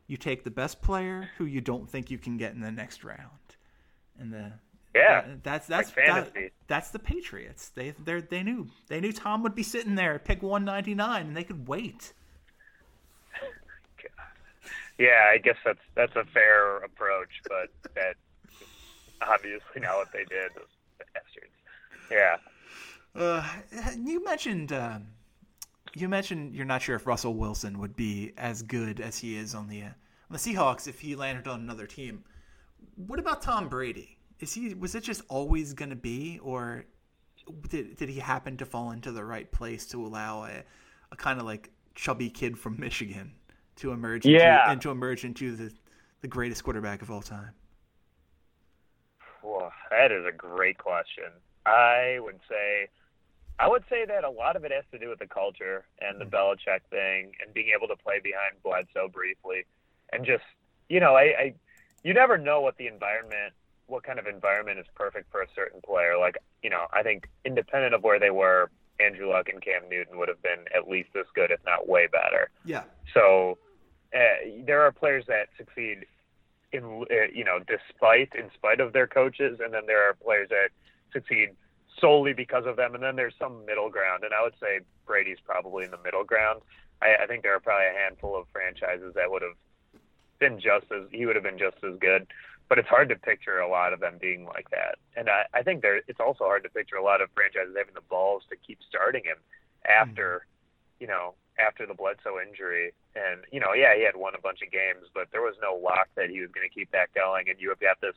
you take the best player who you don't think you can get in the next round. And the yeah, that, that's that's like that, that's the Patriots. They they they knew they knew Tom would be sitting there at pick 199 and they could wait. Yeah, I guess that's that's a fair approach, but that obviously not what they did. Bastards. Yeah. Uh, you mentioned uh, you mentioned you're not sure if Russell Wilson would be as good as he is on the uh, on the Seahawks if he landed on another team. What about Tom Brady? Is he was it just always going to be, or did did he happen to fall into the right place to allow a, a kind of like chubby kid from Michigan to emerge yeah. into, and to emerge into the the greatest quarterback of all time? Well, that is a great question. I would say I would say that a lot of it has to do with the culture and the mm-hmm. Belichick thing and being able to play behind Bledsoe briefly and just you know, I, I you never know what the environment what kind of environment is perfect for a certain player. Like, you know, I think independent of where they were, Andrew Luck and Cam Newton would have been at least as good, if not way better. Yeah. So uh, there are players that succeed in, uh, you know, despite, in spite of their coaches, and then there are players that succeed solely because of them, and then there's some middle ground. And I would say Brady's probably in the middle ground. I, I think there are probably a handful of franchises that would have been just as he would have been just as good but it's hard to picture a lot of them being like that. And I, I think there it's also hard to picture a lot of franchises having the balls to keep starting him after, mm-hmm. you know, after the Bledsoe injury. And you know, yeah, he had won a bunch of games, but there was no lock that he was going to keep that going. And you have got this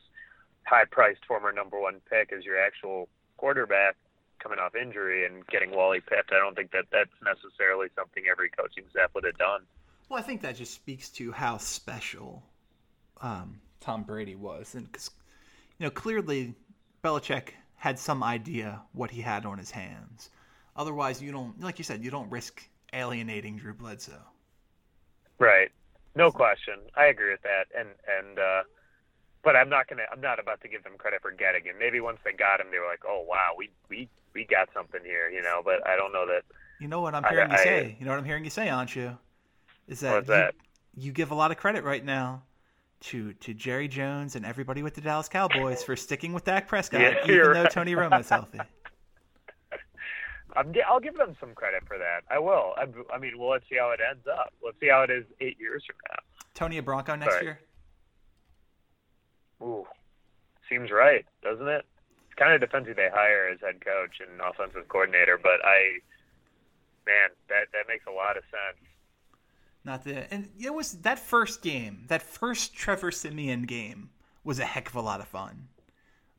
high-priced former number one pick as your actual quarterback coming off injury and getting Wally pipped. I don't think that that's necessarily something every coaching staff would have done. Well, I think that just speaks to how special um, Tom Brady was, and because you know clearly Belichick had some idea what he had on his hands. Otherwise, you don't, like you said, you don't risk alienating Drew Bledsoe. Right. No question. I agree with that. And and uh, but I'm not gonna. I'm not about to give them credit for getting him. Maybe once they got him, they were like, "Oh wow, we we we got something here," you know. But I don't know that. You know what I'm hearing I, you I, say. You know what I'm hearing you say, aren't you? Is that, that? You, you give a lot of credit right now to to Jerry Jones and everybody with the Dallas Cowboys for sticking with Dak Prescott, yeah, even right. though Tony Romo's healthy. i will give them some credit for that. I will. I, I, mean, well, let's see how it ends up. Let's see how it is eight years from now. Tony a Bronco next Sorry. year. Ooh, seems right, doesn't it? It's kind of depends who they hire as head coach and offensive coordinator, but I, man, that that makes a lot of sense. Not the and it was that first game, that first Trevor Siemian game was a heck of a lot of fun.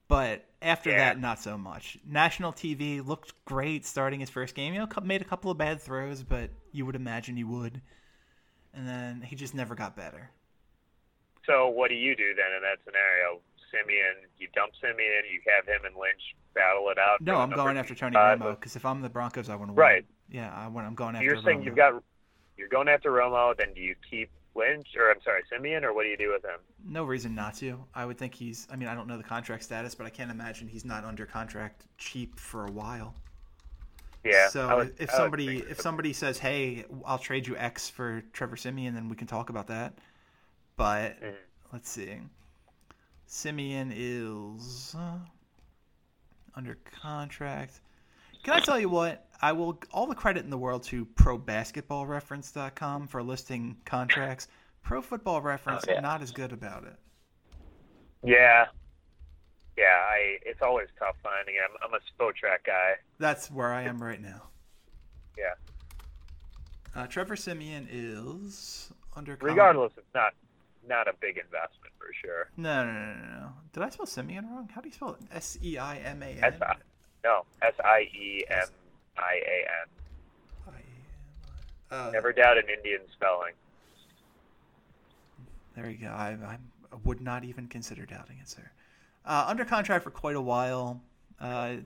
But after yeah. that, not so much. National TV looked great starting his first game. You know, made a couple of bad throws, but you would imagine he would. And then he just never got better. So what do you do then in that scenario? Siemian, you dump Siemian, you have him and Lynch battle it out. No, I'm going after Tony Romo because if I'm the Broncos, I want to win. Right. Yeah, I want. I'm going after. You're saying Romo. you've got you're going after Romo, then do you keep Lynch or I'm sorry, Siemian, or what do you do with him? No reason not to. I would think he's. I mean, I don't know the contract status, but I can't imagine he's not under contract cheap for a while. Yeah. So would, if somebody if somebody says, "Hey, I'll trade you X for Trevor Siemian," then we can talk about that. But mm-hmm. let's see. Siemian is uh, under contract. Can I tell you what? I will all the credit in the world to ProBasketballReference.com for listing contracts. Pro Football Reference oh, yeah. not as good about it. Yeah, yeah. I it's always tough finding. I'm I'm a Spotrac guy. That's where I am right now. Yeah. Uh, Trevor Siemian is under. Contract. Regardless, it's not not a big investment for sure. No, no, no, no, no. Did I spell Siemian wrong? How do you spell it? S E I M A N. No, S I E M I A N. Uh, Never doubt an Indian spelling. There you go. I, I would not even consider doubting it, sir. Uh, under contract for quite a while. Uh,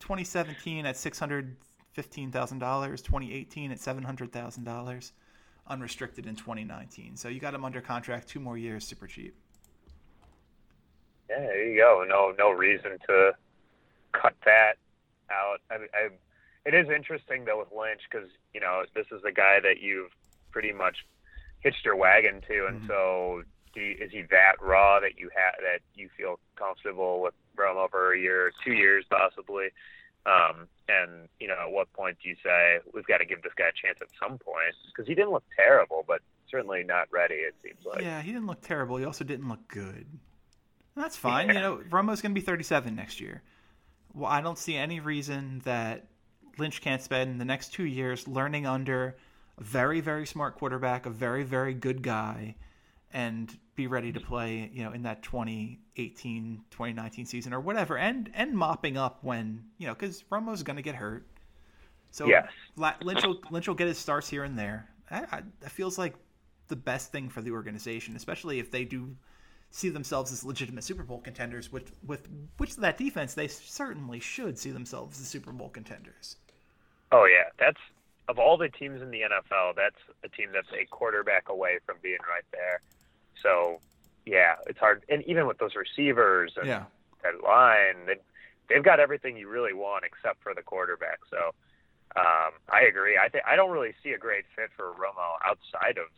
2017 at six hundred fifteen thousand dollars. 2018 at seven hundred thousand dollars. Unrestricted in 2019. So you got him under contract two more years, super cheap. Yeah, there you go. No, no reason to cut that out. I, I, it is interesting though with Lynch because you know this is a guy that you've pretty much hitched your wagon to, and mm-hmm. so do you, is he that raw that you have that you feel comfortable with Romo for a year, two years possibly? Um, and you know, at what point do you say we've got to give this guy a chance at some point? Because he didn't look terrible, but certainly not ready. It seems like. Yeah, he didn't look terrible. He also didn't look good. that's fine. Yeah. You know, Romo's going to be 37 next year. Well, I don't see any reason that Lynch can't spend the next two years learning under a very, very smart quarterback, a very, very good guy, and be ready to play, you know, in that 2018, 2019 season or whatever, and and mopping up when, you know, because Romo's going to get hurt. So yes. Lynch will Lynch will get his starts here and there. I, I, it feels like the best thing for the organization, especially if they do see themselves as legitimate Super Bowl contenders. With with which that defense, they certainly should see themselves as Super Bowl contenders. Oh yeah, that's of all the teams in the NFL, that's a team that's a quarterback away from being right there. So yeah, it's hard, and even with those receivers and yeah. that line, they, they've got everything you really want except for the quarterback. So. Um, I agree. I think I don't really see a great fit for Romo outside of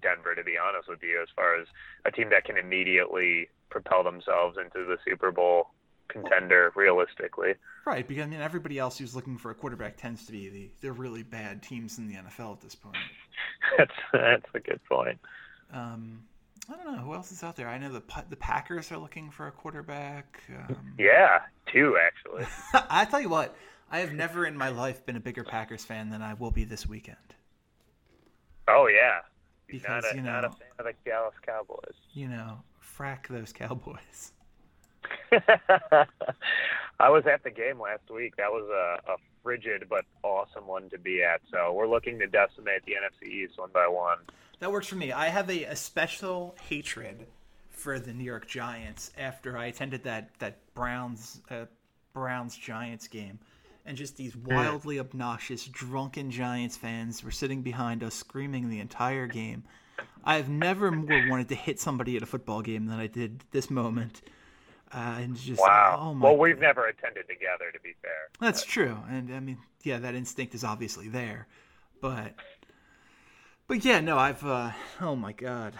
Denver, to be honest with you, as far as a team that can immediately propel themselves into the Super Bowl contender realistically. Right, because I mean everybody else who's looking for a quarterback tends to be the they're really bad teams in the NFL at this point. that's that's a good point. Um, I don't know who else is out there. I know the the Packers are looking for a quarterback. Um, yeah, two actually. I tell you what, I have never in my life been a bigger Packers fan than I will be this weekend. Oh yeah, because not a, you know, not a fan of the Dallas Cowboys. You know, frack those Cowboys. I was at the game last week. That was a, a frigid but awesome one to be at. So we're looking to decimate the NFC East one by one. That works for me. I have a, a special hatred for the New York Giants after I attended that that Browns uh, Browns Giants game and just these wildly obnoxious, drunken Giants fans were sitting behind us screaming the entire game. I've never more wanted to hit somebody at a football game than I did this moment. Uh, and just wow. Oh well, we've God. never attended together, to be fair. That's but. true, and I mean, yeah, that instinct is obviously there, but, but yeah, no, I've. Uh, oh my God,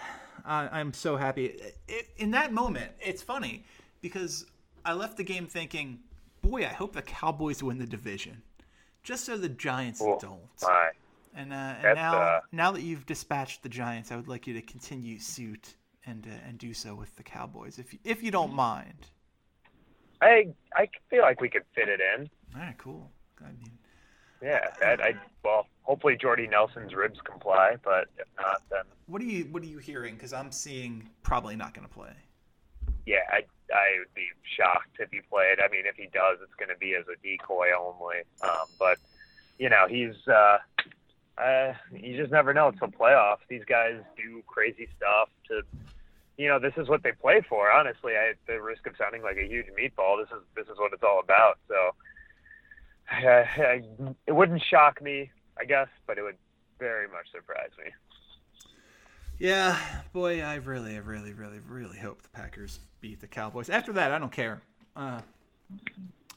I, I'm so happy. It, in that moment, it's funny because I left the game thinking boy, I hope the Cowboys win the division, just so the Giants oh, don't. My. And, uh, and now, uh... now that you've dispatched the Giants, I would like you to continue suit and uh, and do so with the Cowboys, if you, if you don't mind. I I feel like we could fit it in. All right, cool. I mean, yeah, that I well, hopefully Jordy Nelson's ribs comply, but if not, then what are you what are you hearing? Because I'm seeing probably not going to play. Yeah, I I would be shocked if he played. I mean, if he does, it's going to be as a decoy only. Um, but you know, he's uh, uh, you just never know. It's the playoffs. These guys do crazy stuff to. You know, this is what they play for. Honestly, I, at the risk of sounding like a huge meatball, this is this is what it's all about. So, I, I, it wouldn't shock me, I guess, but it would very much surprise me. Yeah, boy, I really, really, really, really hope the Packers beat the Cowboys. After that, I don't care. Uh,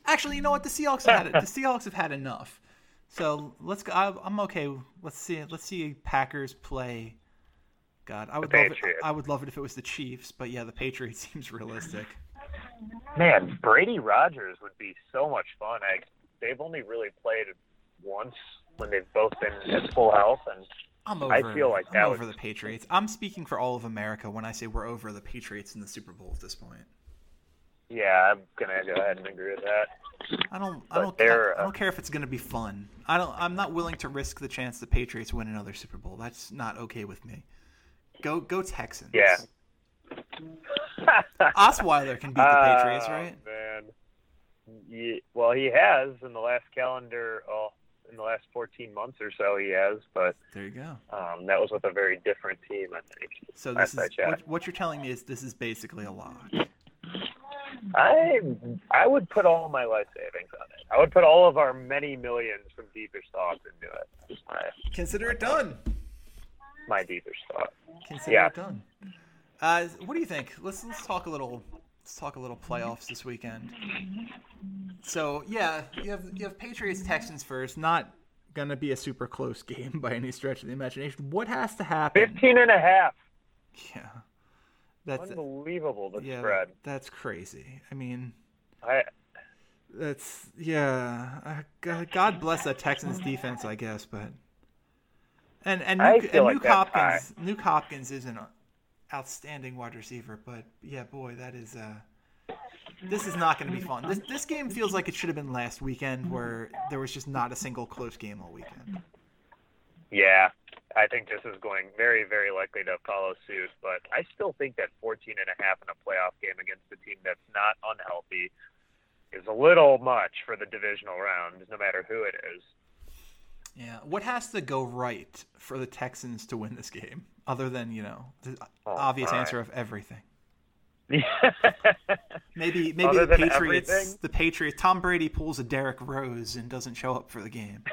actually, you know what? The Seahawks have had it. The Seahawks have had enough. So let's go. I, am okay. Let's see. Let's see Packers play. God, I would love it. I would love it if it was the Chiefs, but yeah, the Patriots seems realistic. Man, Brady Rodgers would be so much fun. I, they've only really played once when they've both been at full health, and I'm over. I feel like I'm over the Patriots. I'm speaking for all of America when I say we're over the Patriots in the Super Bowl at this point. Yeah, I'm gonna go ahead and agree with that. I don't. I don't. I, I don't uh, care if it's gonna be fun. I don't. I'm not willing to risk the chance the Patriots win another Super Bowl. That's not okay with me. Go, go Texans. Yeah. Osweiler can beat the Patriots, oh, right? man. Yeah, well, he has in the last calendar. Oh, in the last 14 months or so he has, but there you go. Um, that was with a very different team, I think. So this is what, what, you're telling me is this is basically a lock. I I would put all my life savings on it. I would put all of our many millions from Deepish Thoughts into it. My, Consider it done. My deepest thought. Consider yeah. it done. Uh, what do you think? Let's let's talk a little let's talk a little playoffs this weekend. So yeah, you have you have Patriots Texans first. Not going to be a super close game by any stretch of the imagination. What has to happen? 15 and a half. Yeah. That's unbelievable the yeah, spread. That's crazy. I mean, I that's yeah. Uh, God bless that Texans defense, I guess, but and and Nuke, and like Nuke Hopkins, Nuke Hopkins is an outstanding wide receiver, but yeah, boy, that is uh, this is not going to be fun. This this game feels like it should have been last weekend, where there was just not a single close game all weekend. Yeah, I think this is going very, very likely to follow suit. But I still think that 14 and a half in a playoff game against a team that's not unhealthy is a little much for the divisional round, no matter who it is. Yeah. What has to go right for the Texans to win this game, other than you know the oh, obvious right. answer of everything? maybe maybe other the Patriots. Everything? The Patriots. Tom Brady pulls a Derrick Rose and doesn't show up for the game.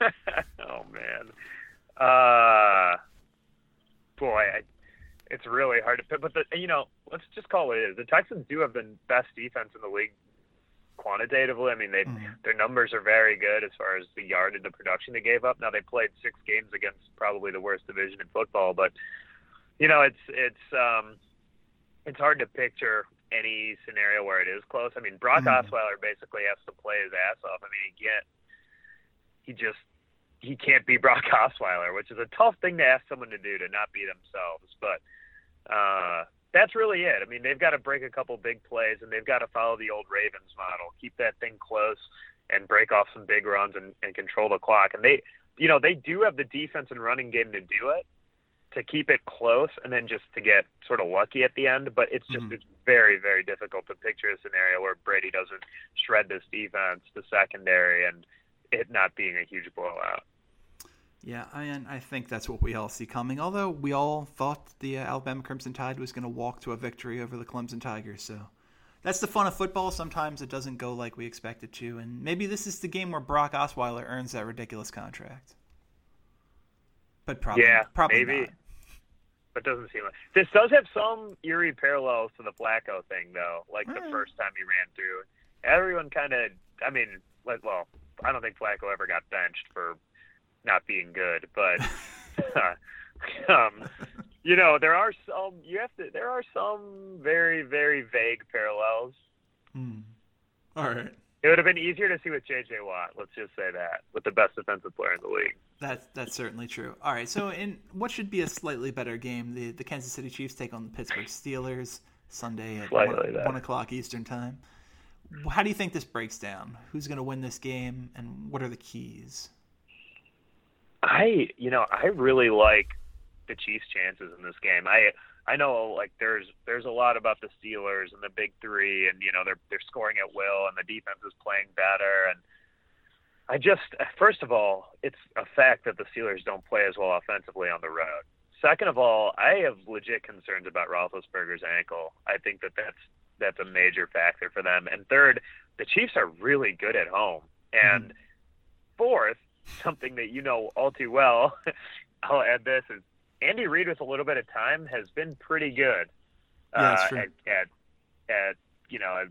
oh man. Uh, boy, I, it's really hard to pick. But the, you know, let's just call it is. The Texans do have the best defense in the league quantitatively. I mean, they Mm-hmm. their numbers are very good as far as the yardage, the production they gave up. Now they played six games against probably the worst division in football, but you know, it's it's um, it's hard to picture any scenario where it is close. I mean, Brock Mhm. Osweiler basically has to play his ass off. I mean, he can't. He just he can't be Brock Osweiler, which is a tough thing to ask someone to do to not be themselves. But uh, that's really it. I mean, they've got to break a couple big plays, and they've got to follow the old Ravens model, keep that thing close, and break off some big runs and, and control the clock. And they, you know, they do have the defense and running game to do it, to keep it close, and then just to get sort of lucky at the end. But it's just Mhm. it's very very difficult to picture a scenario where Brady doesn't shred this defense, the secondary, and it not being a huge blowout. Yeah, and I think that's what we all see coming. Although we all thought the uh, Alabama Crimson Tide was going to walk to a victory over the Clemson Tigers, so that's the fun of football. Sometimes it doesn't go like we expect it to, and maybe this is the game where Brock Osweiler earns that ridiculous contract. But probably, Yeah, probably maybe. not. But doesn't seem like this does have some eerie parallels to the Flacco thing, though. Like the Eh. first time he ran through, everyone kind of. I mean, like, well, I don't think Flacco ever got benched for not being good, but um, you know, there are some. You have to. There are some very, very vague parallels. Hmm. All right, It would have been easier to see with J.J. Watt. Let's just say that with the best defensive player in the league. that's that's certainly true. All right, so in what should be a slightly better game, the the Kansas City Chiefs take on the Pittsburgh Steelers Sunday at one, one o'clock Eastern time. How do you think this breaks down? Who's going to win this game, and what are the keys? I, you know, I really like the Chiefs' chances in this game. I, I know like there's there's a lot about the Steelers and the Big Three, and you know they're they're scoring at will, and the defense is playing better. And I just, first of all, it's a fact that the Steelers don't play as well offensively on the road. Second of all, I have legit concerns about Roethlisberger's ankle. I think that that's that's a major factor for them. And third, the Chiefs are really good at home. And mm-hmm. fourth, something that you know all too well, I'll add this is Andy Reid with a little bit of time has been pretty good Yeah, uh, true. at, at at you know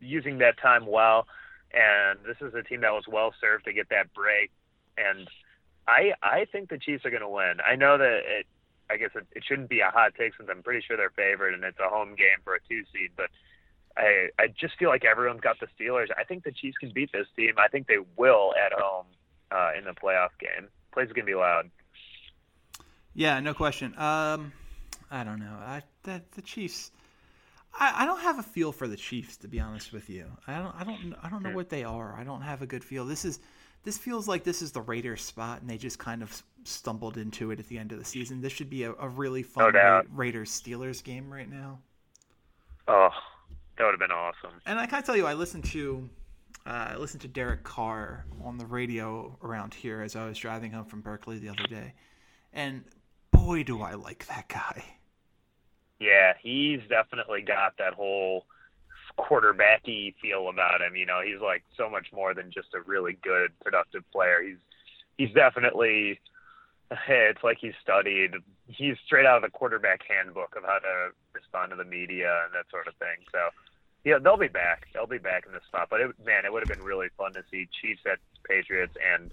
using that time well. And this is a team that was well served to get that break. And I I think the Chiefs are going to win. I know that it. I guess it, it shouldn't be a hot take since I'm pretty sure they're favored and it's a home game for a two seed. But I I just feel like everyone's got the Steelers. I think the Chiefs can beat this team. I think they will at home uh, in the playoff game. Place is gonna be loud. Yeah, no question. Um, I don't know. I the, the Chiefs. I, I don't have a feel for the Chiefs to be honest with you. I don't. I don't. I don't know what they are. I don't have a good feel. This is. This feels like this is the Raiders spot, and they just kind of stumbled into it at the end of the season. This should be a, a really fun No. Ra- Raiders Steelers game right now. Oh, that would have been awesome. And I gotta tell you, I listened to uh, I listened to Derek Carr on the radio around here as I was driving home from Berkeley the other day, and boy, do I like that guy. Yeah, he's definitely got that whole quarterbacky feel about him. You know, he's like so much more than just a really good, productive player. He's he's definitely it's like he's studied. He's straight out of the quarterback handbook of how to respond to the media and that sort of thing. So, yeah, they'll be back. They'll be back in this spot. But it, man, it would have been really fun to see Chiefs at Patriots and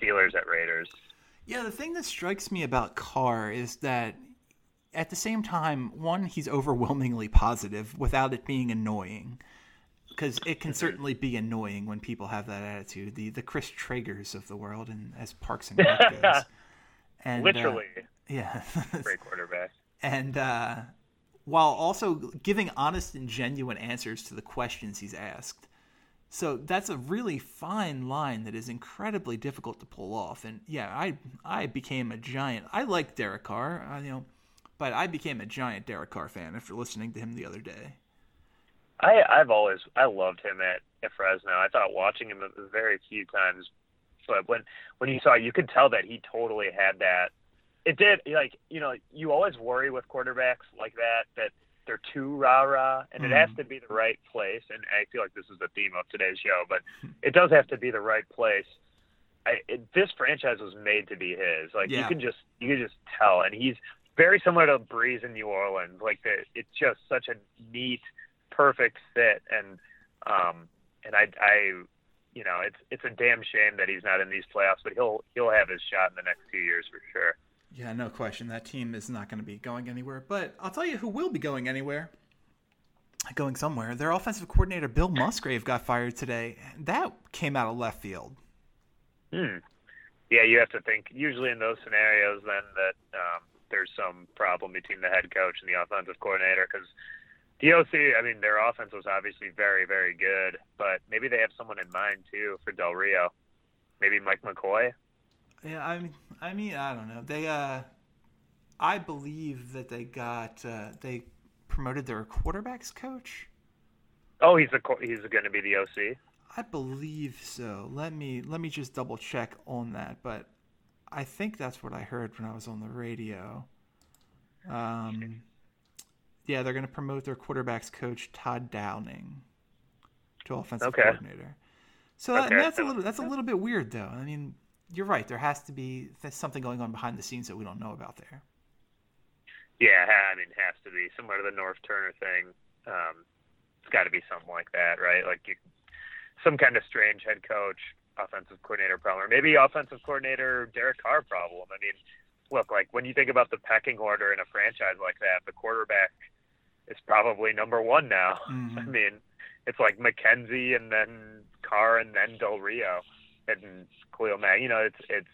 Steelers at Raiders. Yeah, the thing that strikes me about Carr is that at the same time, one, he's overwhelmingly positive without it being annoying. Because it can certainly be annoying when people have that attitude. The the Chris Traegers of the world, and as Parks and Rec goes. And, uh, Literally, yeah. great quarterback. and uh, while also giving honest and genuine answers to the questions he's asked. So that's a really fine line that is incredibly difficult to pull off. And yeah, I I became a giant. I like Derek Carr, you know, but I became a giant Derek Carr fan after listening to him the other day. I I've always I loved him at, at Fresno. I thought watching him a very few times, but when when you saw, you could tell that he totally had that. It did like you know you always worry with quarterbacks like that that they're too rah rah, and it has to be the right place. And I feel like this is the theme of today's show, but it does have to be the right place. I, it, this franchise was made to be his. Like Yeah. you can just you can just tell, and he's very similar to Brees in New Orleans. Like the, it's just such a neat, perfect fit, and um, and I, I, you know, it's it's a damn shame that he's not in these playoffs, but he'll he'll have his shot in the next two years for sure. Yeah, no question. That team is not going to be going anywhere. But I'll tell you who will be going anywhere. Going somewhere. Their offensive coordinator Bill Musgrave got fired today. That came out of left field. Hmm. Yeah, you have to think usually in those scenarios then that um, there's some problem between the head coach and the offensive coordinator because the OC, I mean, their offense was obviously very, very good, but maybe they have someone in mind too for Del Rio. Maybe Mike McCoy. Yeah, I mean, I mean, I don't know. They, uh, I believe that they got uh, they promoted their quarterbacks coach. Oh, he's a co- he's going to be the OC. I believe so. Let me let me just double check on that, but I think that's what I heard when I was on the radio. Um, yeah, they're going to promote their quarterbacks coach Todd Downing to offensive Okay. coordinator. So that, Okay. that's a little that's a little bit weird, though. I mean, you're right. There has to be something going on behind the scenes that we don't know about there. Yeah, I mean, it has to be similar to the Norv Turner thing. Um, it's got to be something like that, right? Like you, some kind of strange head coach, offensive coordinator problem, or maybe offensive coordinator Derek Carr problem. I mean, look, like when you think about the pecking order in a franchise like that, the quarterback is probably number one now. I mean, it's like McKenzie and then Carr and then Del Rio and Khalil Mack. You know, it's it's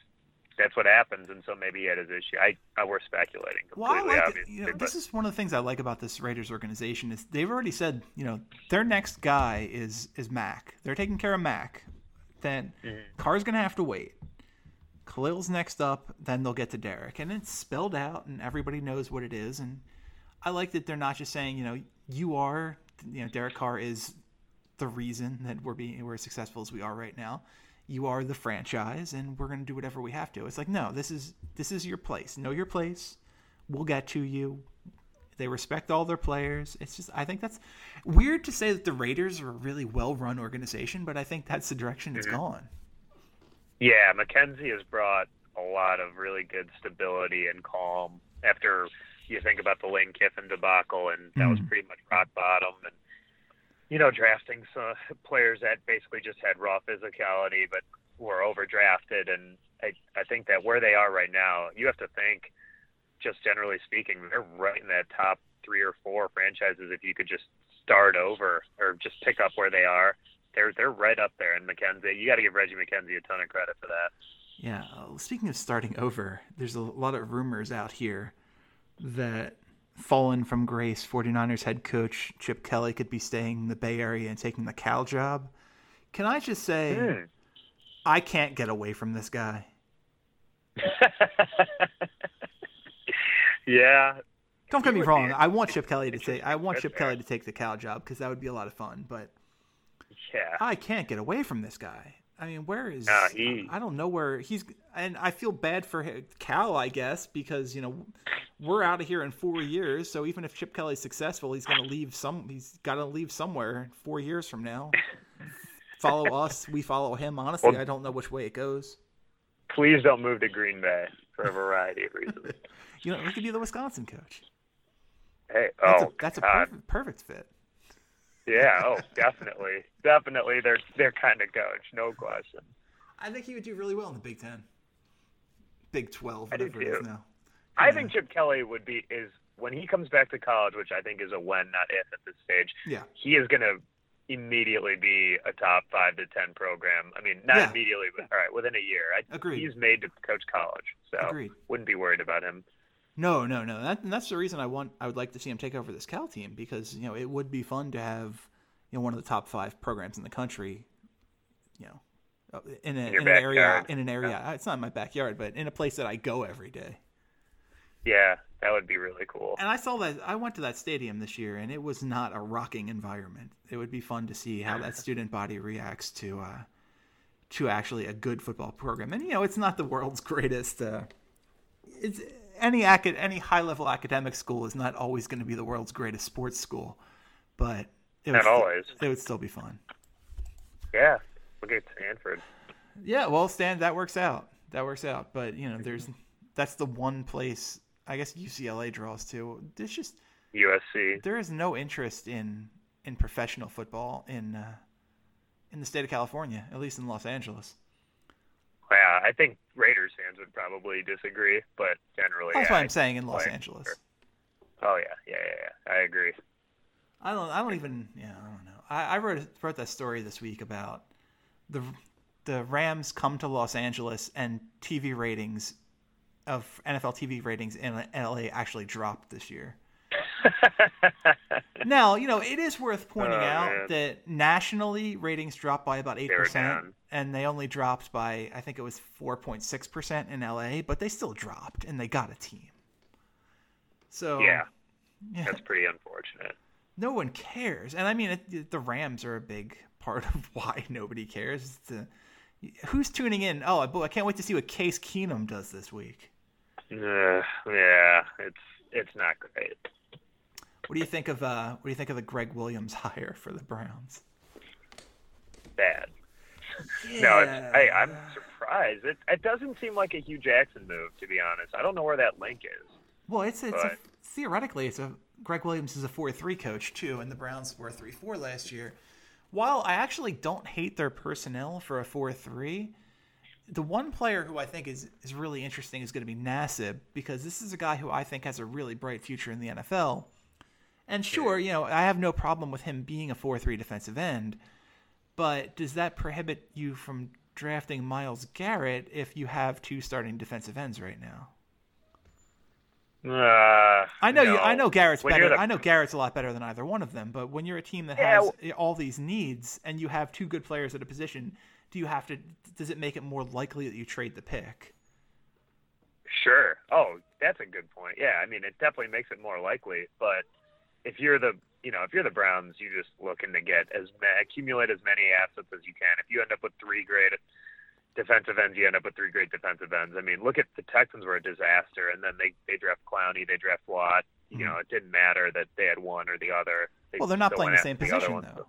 that's what happens, and so maybe he had his issue. I, I we're speculating Well, I like it. You know, but this is one of the things I like about this Raiders organization is they've already said, you know, their next guy is is Mack. They're taking care of Mack. Then Mm-hmm. Carr's gonna have to wait. Khalil's next up. Then they'll get to Derek, and it's spelled out, and everybody knows what it is. And I like that they're not just saying, you know, you are, you know, Derek Carr is the reason that we're being we're as successful as we are right now. You are the franchise, and we're going to do whatever we have to. It's like, no, this is this is your place. Know your place. We'll get to you. They respect all their players. It's just, I think that's weird to say that the Raiders are a really well-run organization, but I think that's the direction it's mm-hmm. gone. Yeah, McKenzie has brought a lot of really good stability and calm after you think about the Lane Kiffin debacle, and that was mm. pretty much rock bottom. And you know, drafting some players that basically just had raw physicality, but were overdrafted. And I, I think that where they are right now, you have to think, just generally speaking, they're right in that top three or four franchises. If you could just start over or just pick up where they are, they're they're right up there. And McKenzie, you got to give Reggie McKenzie a ton of credit for that. Yeah. Speaking of starting over, there's a lot of rumors out here that fallen from grace 49ers head coach Chip Kelly could be staying in the Bay Area and taking the Cal job. Can I just say, Hmm. I can't get away from this guy. yeah, Don't get me wrong. I want Chip Kelly to take. I want Chip. Kelly to take the Cal job because that would be a lot of fun. But yeah. I can't get away from this guy. I mean, where is? He- I don't know where he's, and I feel bad for Cal, I guess, because you know we're out of here in four years. So even if Chip Kelly's successful, he's going to leave some. He's got to leave somewhere four years from now. follow us, we follow him. Honestly, Well- I don't know which way it goes. Please don't move to Green Bay for a variety of reasons. You know, he could be the Wisconsin coach. Hey, That's oh, a that's a perfect, perfect fit. Yeah, oh, definitely, definitely. They're they're kind of coach, no question. I think he would do really well in the Big Ten, Big Twelve, whatever it is now. I Yeah. think Chip Kelly would be is when he comes back to college, which I think is a when, not if, at this stage. Yeah. he is going to immediately be a top five to ten program. I mean, not Yeah. immediately, but all right, within a year. I, Agreed. He's made to coach college, so Agreed. wouldn't be worried about him. No, no, no. That, and that's the reason I want. I would like to see him take over this Cal team because you know it would be fun to have you know one of the top five programs in the country. You know, uh, in, a, your in an area in an area. It's not in my backyard, but in a place that I go every day. Yeah, that would be really cool. And I saw that. I went to that stadium this year, and it was not a rocking environment. It would be fun to see how that student body reacts to uh, to actually a good football program. And you know, it's not the world's greatest. Uh, it's any acad- any high level academic school is not always going to be the world's greatest sports school, but it would Not still- always. It would still be fun. Yeah, look at Stanford. Yeah, well, Stan, that works out. That works out. But you know, there's that's the one place. I guess UCLA draws to. It's just USC. there is no interest in in professional football in uh, in the state of California, at least in Los Angeles. Yeah, I think Raiders fans would probably disagree, but generally, That's yeah, why I- I'm saying in Los Angeles. Oh yeah, yeah, yeah, yeah. I agree. I don't. I don't even. Yeah, I don't know. I, I wrote wrote that story this week about the the Rams come to Los Angeles and TV ratings of NFL TV ratings in LA actually dropped this year. Now, you know, it is worth pointing Oh, out man. that nationally ratings dropped by about 8%, down. and they only dropped by, I think it was 4.6% in LA, but they still dropped, and they got a team. So, yeah, yeah, that's pretty unfortunate. no one cares. And I mean, it, the Rams are a big part of why nobody cares. It's the- who's tuning in? Oh, I, I can't wait to see what Case Keenum does this week. Uh, yeah, it's it's not great. What do you think of uh, what do you think of the Gregg Williams hire for the Browns? Bad. No, it's, hey, I'm surprised. It it doesn't seem like a Hue Jackson move, to be honest. I don't know where that link is. Well, it's it's a, theoretically it's a Gregg Williams is a four three coach too, and the Browns were three four last year. While I actually don't hate their personnel for a four three, the one player who I think is is really interesting is going to be Nassib because this is a guy who I think has a really bright future in the NFL. And sure, you know, I have no problem with him being a four three defensive end, but does that prohibit you from drafting Myles Garrett if you have two starting defensive ends right now? Uh, I know you. I know Garrett's When better. the- I know Garrett's a lot better than either one of them. But when you're a team that Yeah, has all these needs and you have two good players at a position, do you have to? Does it make it more likely that you trade the pick? Sure. Oh, that's a good point. Yeah, I mean, it definitely makes it more likely. But if you're the, you know, if you're the Browns, you're just looking to get as ma- accumulate as many assets as you can. If you end up with three great defensive ends, you end up with three great defensive ends. I mean, look at the Texans were a disaster, and then they they draft Clowney, they draft Watt. You know, it didn't matter that they had one or the other. They Mm-hmm. Well, they're not playing the same after position though.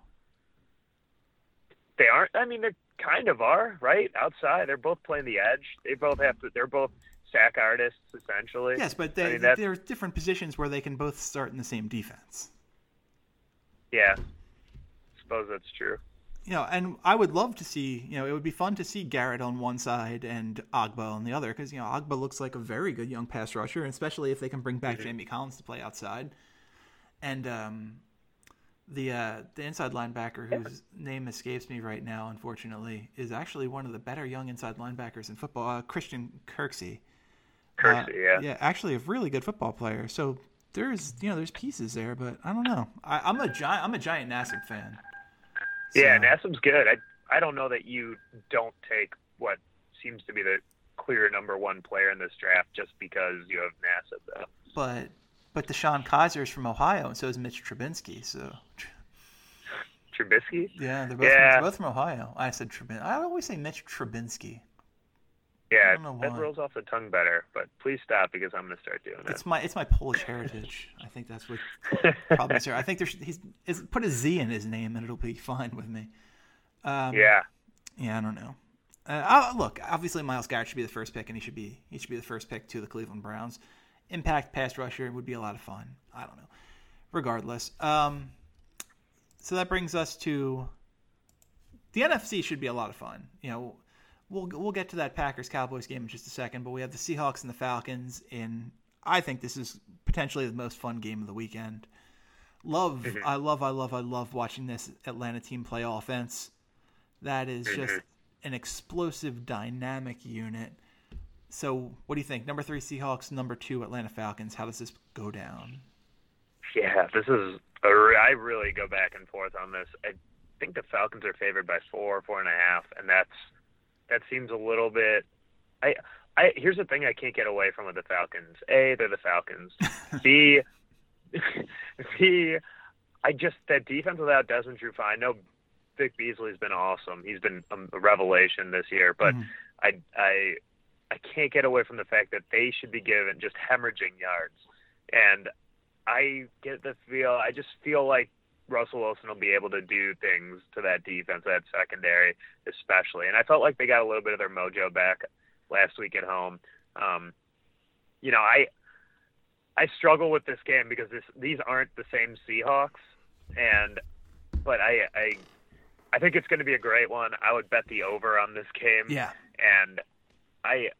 They aren't. I mean, they kind of are, right? Outside, they're both playing the edge. They both have to. They're both sack artists essentially. Yes, but I mean, there are different positions where they can both start in the same defense. Yeah, I suppose that's true. You know, and I would love to see. You know, it would be fun to see Garrett on one side and Ogbah on the other because you know Ogbah looks like a very good young pass rusher, and especially if they can bring Mm-hmm. back Jamie Collins to play outside. And um, the uh, the inside linebacker whose name escapes me right now, unfortunately, is actually one of the better young inside linebackers in football. Uh, Christian Kirksey. Uh, yeah. yeah, actually a really good football player. So there's you know there's pieces there, but I don't know. I, I'm a giant I'm a giant Nassib fan. Yeah, So- Nassib's good. I I don't know that you don't take what seems to be the clear number one player in this draft just because you have Nassib. Though. but but Deshaun is from Ohio, and so is Mitch Trubinsky. So Trubisky. yeah, they're both, Yeah. From, they're both from Ohio. I said Trubin. I always say Mitch Trubinsky. Yeah, that rolls off the tongue better. But please stop because I'm going to start doing it. It's my it's my Polish heritage. I think that's what probably sir. I think there's he's is, put a Z in his name and it'll be fine with me. Um, yeah, Yeah, I don't know. Uh, look, obviously Myles Garrett should be the first pick, and he should be he should be the first pick to the Cleveland Browns. Impact pass rusher would be a lot of fun. I don't know. Regardless, um, so that brings us to the NFC. Should be a lot of fun. You know, we'll we'll get to that Packers Cowboys game in just a second, but we have the Seahawks and the Falcons in. I think this is potentially the most fun game of the weekend. Love, Mhm. I love, I love, I love watching this Atlanta team play offense. That is just Mhm. an explosive, dynamic unit. So, what do you think? Number three Seahawks, number two Atlanta Falcons. How does this go down? Yeah, this is. A I really go back and forth on this. I think the Falcons are favored by four, four and a half, and that's that seems a little bit. I, I here's the thing I can't get away from with the Falcons. A, they're the Falcons. B, B, I just that defense without Desmond Trufant. I know Vic Beasley's been awesome. He's been a revelation this year, but Mhm. I, I, I can't get away from the fact that they should be given just hemorrhaging yards, and I get the feel. I just feel like Russell Wilson will be able to do things to that defense, that secondary, especially. And I felt like they got a little bit of their mojo back last week at home. Um, you know, I I struggle with this game because this these aren't the same Seahawks, and but I I I think it's going to be a great one. I would bet the over on this game Yeah, and I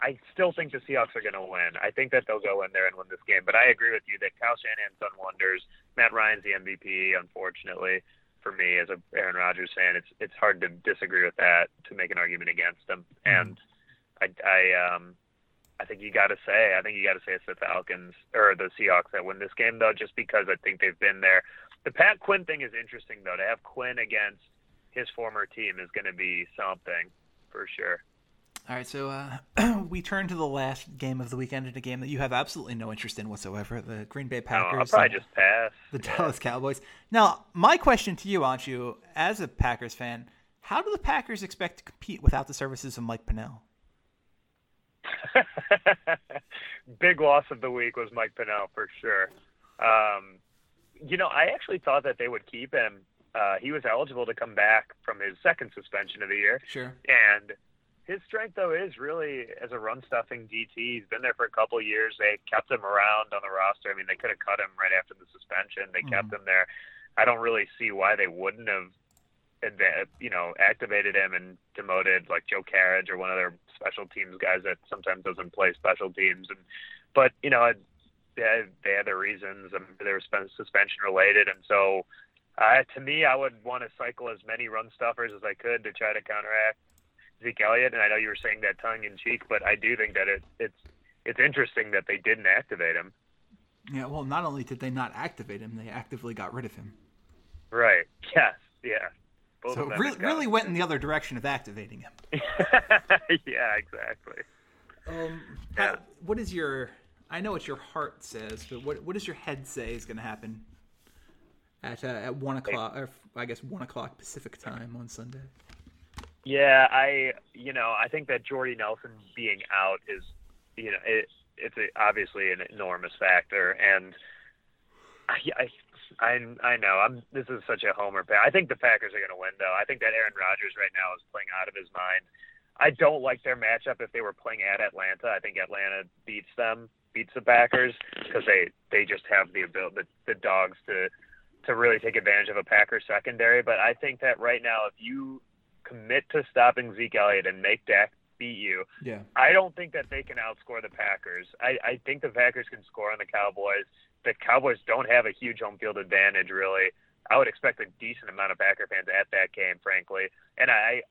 I still think the Seahawks are going to win. I think that they'll go in there and win this game. But I agree with you that Kyle Shanahan's done wonders. Matt Ryan's the MVP, unfortunately, for me as a Aaron Rodgers fan. It's it's hard to disagree with that to make an argument against him. And I I um I think you got to say I think you got to say it's the Falcons or the Seahawks that win this game though, just because I think they've been there. The Pat Quinn thing is interesting though. To have Quinn against his former team is going to be something for sure. All right, so uh, we turn to the last game of the weekend in a game that you have absolutely no interest in whatsoever: the Green Bay No, Packers, I'll probably just pass. the Dallas Cowboys. Now, my question to you, Anshu, as a Packers fan, how do the Packers expect to compete without the services of Mike Pennel? Big loss of the week was Mike Pennel for sure. Um, you know, I actually thought that they would keep him. Uh, he was eligible to come back from his second suspension of the year, Sure. and his strength though is really as a run stuffing DT. He's been there for a couple of years. They kept him around on the roster. I mean, they could have cut him right after the suspension. They kept him there. I don't really see why they wouldn't have, you know, activated him and demoted like Joe Carriage or one of their special teams guys that sometimes doesn't play special teams. And but you know, they had, they had their reasons. and they were suspension related, and so. Uh, to me, I would want to cycle as many run stuffers as I could to try to counteract Zeke Elliott, and I know you were saying that tongue in cheek, but I do think that it, it's it's interesting that they didn't activate him. Yeah. Well, not only did they not activate him, they actively got rid of him. Right? Yes. Yeah. Both So of them really, really went in the other direction of activating him. yeah. Exactly. Um, Yeah. how- what is your? I know what your heart says, but what what does your head say is going to happen at uh, at one o'clock, or I guess one o'clock Pacific time on Sunday? Yeah, I you know I think that Jordy Nelson being out is you know it it's a, obviously an enormous factor, and I, I I know I'm this is such a homer. Pa- I think the Packers are going to win though. I think that Aaron Rodgers right now is playing out of his mind. I don't like their matchup if they were playing at Atlanta. I think Atlanta beats them, beats the Packers because they they just have the ability the, the dogs to to really take advantage of a Packers secondary. But I think that right now, if you commit to stopping Zeke Elliott and make Dak beat you, Yeah. I don't think that they can outscore the Packers. I, I think the Packers can score on the Cowboys. The Cowboys don't have a huge home field advantage, really. I would expect a decent amount of Packer fans at that game, frankly. And I,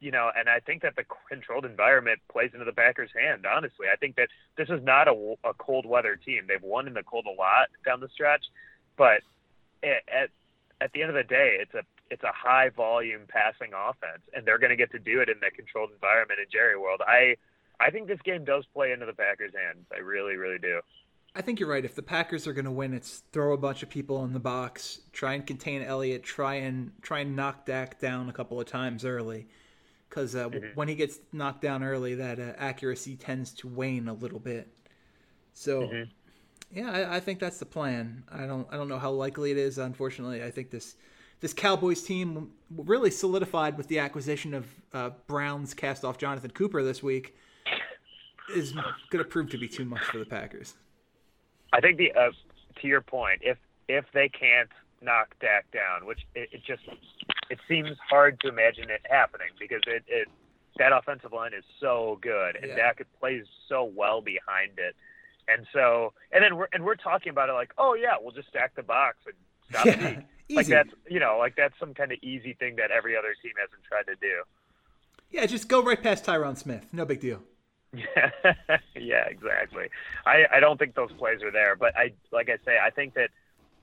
you know, and I think that the controlled environment plays into the Packers' hand. Honestly, I think that this is not a, a cold weather team. They've won in the cold a lot down the stretch, but at at, at the end of the day, it's a it's a high volume passing offense, and they're going to get to do it in that controlled environment in Jerry World. I I think this game does play into the Packers' hands. I really, really do. I think you're right. If the Packers are going to win, it's throw a bunch of people in the box, try and contain Elliott, try and try and knock Dak down a couple of times early, because uh, when he gets knocked down early, that uh, accuracy tends to wane a little bit. So, yeah, I, I think that's the plan. I don't I don't know how likely it is. Unfortunately, I think this this Cowboys team really solidified with the acquisition of uh, Browns cast off Jonathan Cooper this week is going to prove to be too much for the Packers. I think the uh, to your point, if if they can't knock Dak down, which it, it just it seems hard to imagine it happening because it, it that offensive line is so good, and Yeah. Dak plays so well behind it. And so, and then we're and we're talking about it like, oh yeah, we'll just stack the box and stop Yeah, Zeke. Like that's you know, like that's some kind of easy thing that every other team hasn't tried to do. Yeah, just go right past Tyron Smith. No big deal. Yeah, yeah, exactly. I, I don't think those plays are there, but I like I say, I think that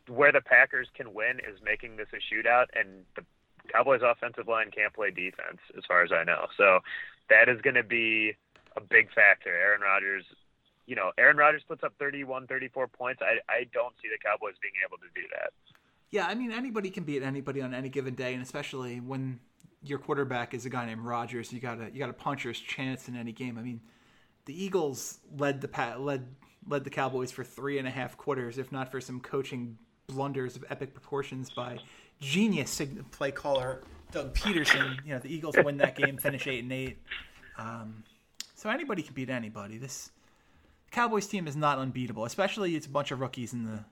where the Packers can win is making this a shootout, and the Cowboys' offensive line can't play defense, as far as I know. So that is going to be a big factor. Aaron Rodgers, you know, Aaron Rodgers puts up 31, 34 points. I I don't see the Cowboys being able to do that. Yeah, I mean anybody can beat anybody on any given day, and especially when your quarterback is a guy named Rodgers, you gotta you gotta puncher's chance in any game. I mean, the Eagles led the led led the Cowboys for three and a half quarters, if not for some coaching blunders of epic proportions by genius play caller Doug Pederson. You know, the Eagles win that game, finish eight and eight. Um, so anybody can beat anybody. This Cowboys team is not unbeatable, especially it's a bunch of rookies in the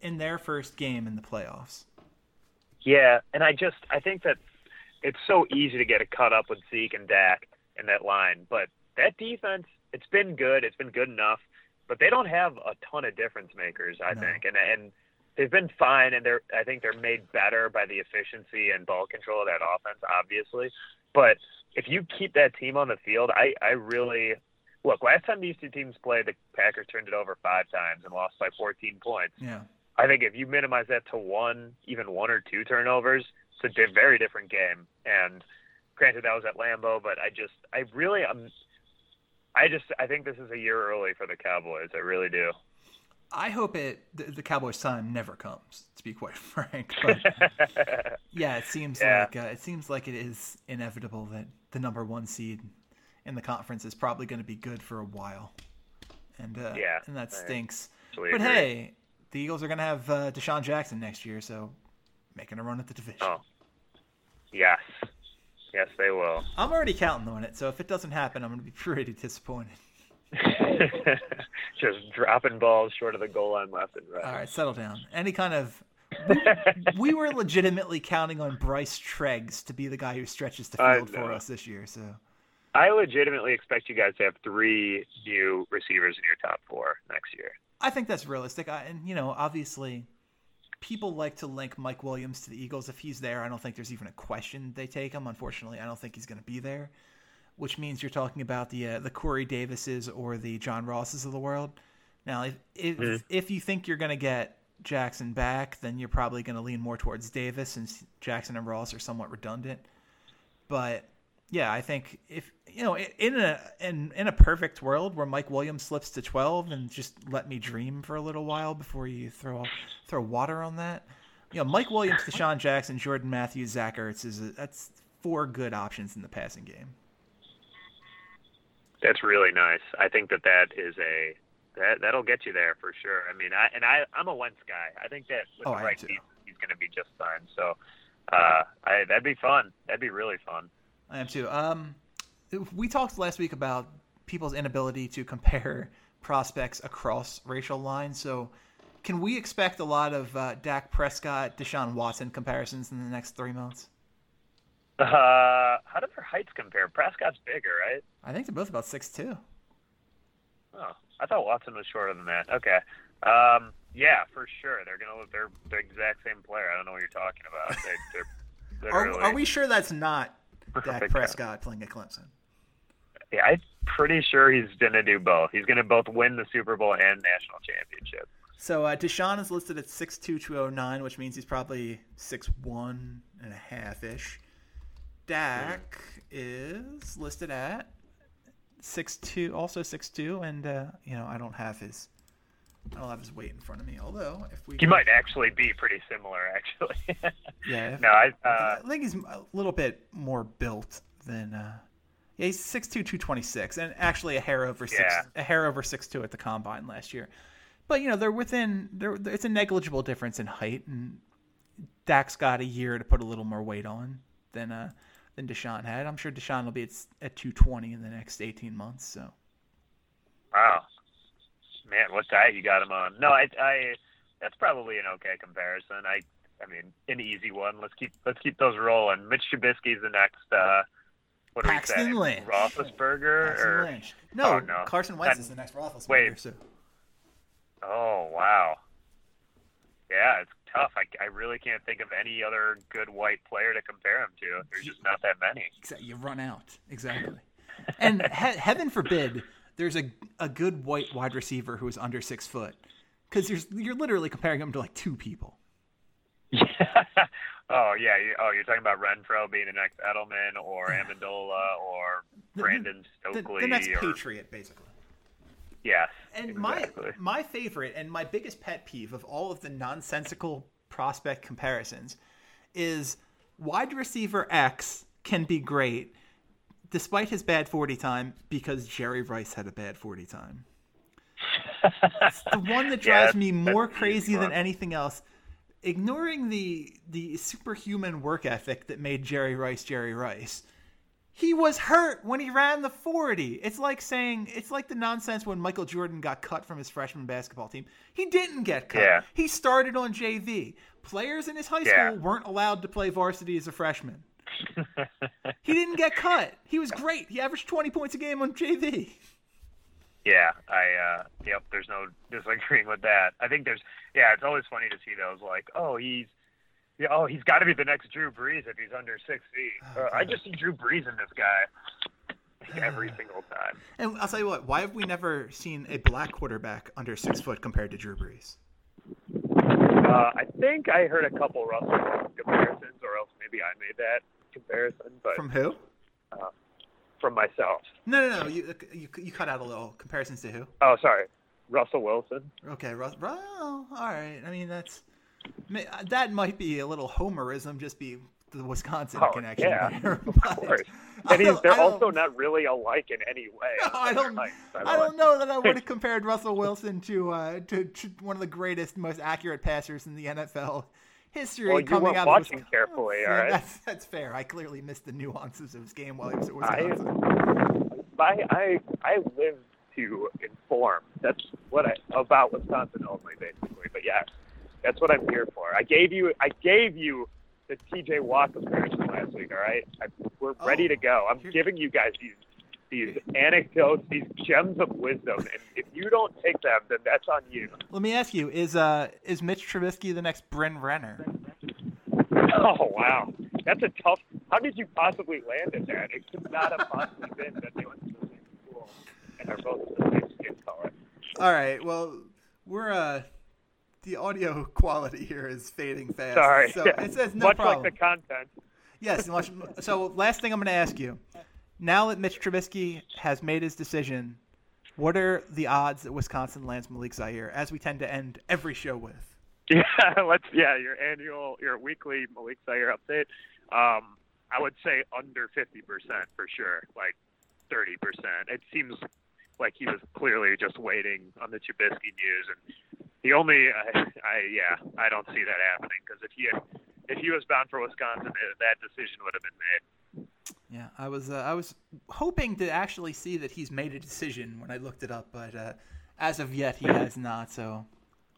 in their first game in the playoffs. Yeah, and I just I think that it's so easy to get it cut up with Zeke and Dak in that line, but that defense it's been good, it's been good enough, but they don't have a ton of difference makers, I No. think, and and they've been fine, and they're I think they're made better by the efficiency and ball control of that offense, obviously, but if you keep that team on the field, I I really look last time these two teams played, the Packers turned it over five times and lost by 14 points. Yeah. I think if you minimize that to one, even one or two turnovers, it's a very different game. And granted, that was at Lambeau, but I just, I really, I'm, I just, I think this is a year early for the Cowboys. I really do. I hope it the, the Cowboys' time never comes. To be quite frank, but yeah, it seems Yeah. like uh, it seems like it is inevitable that the number one seed in the conference is probably going to be good for a while, and uh, Yeah, and that stinks. But agree. hey, the Eagles are going to have uh, DeSean Jackson next year, so making a run at the division. Oh. yes, yes, they will. I'm already counting on it, so if it doesn't happen, I'm going to be pretty disappointed. just dropping balls short of the goal line left and right. All right, settle down. Any kind of we were legitimately counting on Bryce Treggs to be the guy who stretches the field for us this year. So I legitimately expect you guys to have three new receivers in your top four next year. I think that's realistic. I, and you know, obviously, people like to link Mike Williams to the Eagles. If he's there, I don't think there's even a question they take him. Unfortunately, I don't think he's going to be there. Which means you're talking about the uh, the Corey Davises or the John Rosses of the world. Now, if if, if you think you're going to get Jackson back, then you're probably going to lean more towards Davis, since Jackson and Ross are somewhat redundant. But yeah, I think if you know, in a in in a perfect world where Mike Williams slips to twelve and just let me dream for a little while before you throw throw water on that. You know, Mike Williams, DeSean Jackson, Jordan Matthews, Zach Ertz is a, that's four good options in the passing game. That's really nice. I think that that is a that that'll get you there for sure. I mean, I and I I'm a Wentz guy. I think that with Oh, the right team, he's going to be just fine. So, uh, I that'd be fun. That'd be really fun. I am too. Um, we talked last week about people's inability to compare prospects across racial lines. So, can we expect a lot of uh, Dak Prescott, Deshaun Watson comparisons in the next three months? Uh, how do their heights compare? Prescott's bigger, right? I think they're both about six two. Oh, I thought Watson was shorter than that. Okay. Um, yeah, for sure. They're gonna look. they're the exact same player. I don't know what you're talking about. They, they're Are, literally. are we sure that's not Dak Prescott playing at Clemson? Yeah, I'm pretty sure he's gonna do both. He's gonna both win the Super Bowl and national championship. So uh, Deshaun is listed at 6'2", 209, which means he's probably 6'1 and a half ish. Dak is listed at 6'2", also 6'2", and uh, you know I don't have his I don't have his weight in front of me. Although if we He might actually be pretty similar, actually. yeah, if- no, I uh, I think he's a little bit more built than. Uh, yeah, he's 6'2", 226, and actually a hair over six, Yeah. a hair over 6'2 at the combine last year. But you know they're within. They're, it's a negligible difference in height, and Dak's got a year to put a little more weight on than uh than Deshaun had. I'm sure Deshaun will be at, at 220 in the next 18 months. So wow, man, what diet you got him on? No, I, I that's probably an okay comparison. I, I mean, an easy one. Let's keep let's keep those rolling. Mitch Trubisky's the next uh, What we Paxton say? Lynch. Roethlisberger Paxton or Lynch. No, Oh, no. Carson Wentz That- is the next Roethlisberger. wait. So. Oh wow. Yeah, it's tough. I, I really can't think of any other good white player to compare him to. There's just not that many. Exactly. You run out. Exactly. and he- heaven forbid there's a, a good white wide receiver who is under six foot. Because you're literally comparing him to like two people. oh yeah. Oh, you're talking about Renfrow being the next Edelman or Amendola or Brandon The, Stokley the next or Patriot, basically. yes. And exactly. my my favorite and my biggest pet peeve of all of the nonsensical prospect comparisons is wide receiver X can be great despite his bad 40 time because Jerry Rice had a bad 40 time. It's the one that Yeah, drives me more crazy than anything else. Ignoring the the superhuman work ethic that made Jerry Rice Jerry Rice. He was hurt when he ran the 40. It's like saying it's like the nonsense when Michael Jordan got cut from his freshman basketball team. He didn't get cut. Yeah. He started on JV. Players in his high Yeah. school weren't allowed to play varsity as a freshman. he didn't get cut. He was great. He averaged 20 points a game on JV. Yeah, I uh yep, there's no disagreeing with that. I think there's yeah, it's always funny to see those like, oh, he's yeah, oh, he's got to be the next Drew Brees if he's under six feet. Oh, Uh, I just see Drew Brees in this guy like, every single time. And I'll tell you what, why have we never seen a black quarterback under six foot compared to Drew Brees? Uh, I think I heard a couple Russell comparisons, or else maybe I made that comparison, but From who? from myself. No, no, no. You, you, you cut out a little. Comparisons to who? Oh, sorry, Russell Wilson. Okay, Russ. Well, all right. I mean, that's may- that might be a little homerism, just be the Wisconsin Oh, connection. yeah, there, of course. I And he's, they're also not really alike in any way. No, I don't. than height, I don't know that I would have compared Russell Wilson to, uh, to to one of the greatest, most accurate passers in the NFL history. Well, coming out watching of Wisconsin. carefully, all right? That's that's fair. I clearly missed the nuances of his game while he was at Wisconsin. I I I live to inform. That's what I about Wisconsin only, basically. But yeah, that's what I'm here for. I gave you I gave you the T.J. Watt comparison last week. All right, I, we're ready oh, to go. I'm giving you guys these these anecdotes, these gems of wisdom, and if you don't take them, then that's on you. Let me ask you: Is uh is Mitch Trubisky the next Bryn Renner? Oh wow, that's a tough. How did you possibly land at that? It could not have possibly been that they went to the same school and are both the same skin color. All right. Well, we're uh the audio quality here is fading fast. Sorry. So Yeah. it says no Much problem. like the content. Yes. much- So last thing I'm going to ask you: Now that Mitch Trubisky has made his decision, what are the odds that Wisconsin lands Malik Zaire? As we tend to end every show with. Yeah, let's. Yeah, your annual, your weekly Malik Zaire update. Um, I would say under fifty percent for sure, like thirty percent. It seems like he was clearly just waiting on the Trubisky news, and the only, I, I yeah, I don't see that happening because if he if he was bound for Wisconsin, that decision would have been made. Yeah, I was uh, I was hoping to actually see that he's made a decision when I looked it up, but uh, as of yet he has not. So,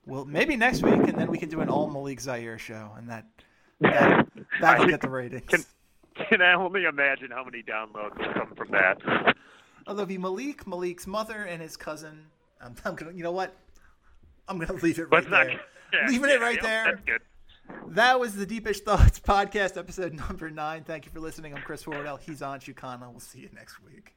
well, maybe next week, and then we can do an all Malik Zaire show, and that that that'll get the ratings. Can, can I only imagine how many downloads will come from that? Although it'll be Malik, Malik's mother, and his cousin. I'm, I'm gonna, you know what? I'm gonna leave it right Let's not. there. yeah, Leaving yeah, it right yeah, there. That's good. That was the Deepish Thoughts podcast, episode number nine. Thank you for listening. I'm Chris Wardell. He's on Chicana. We'll see you next week.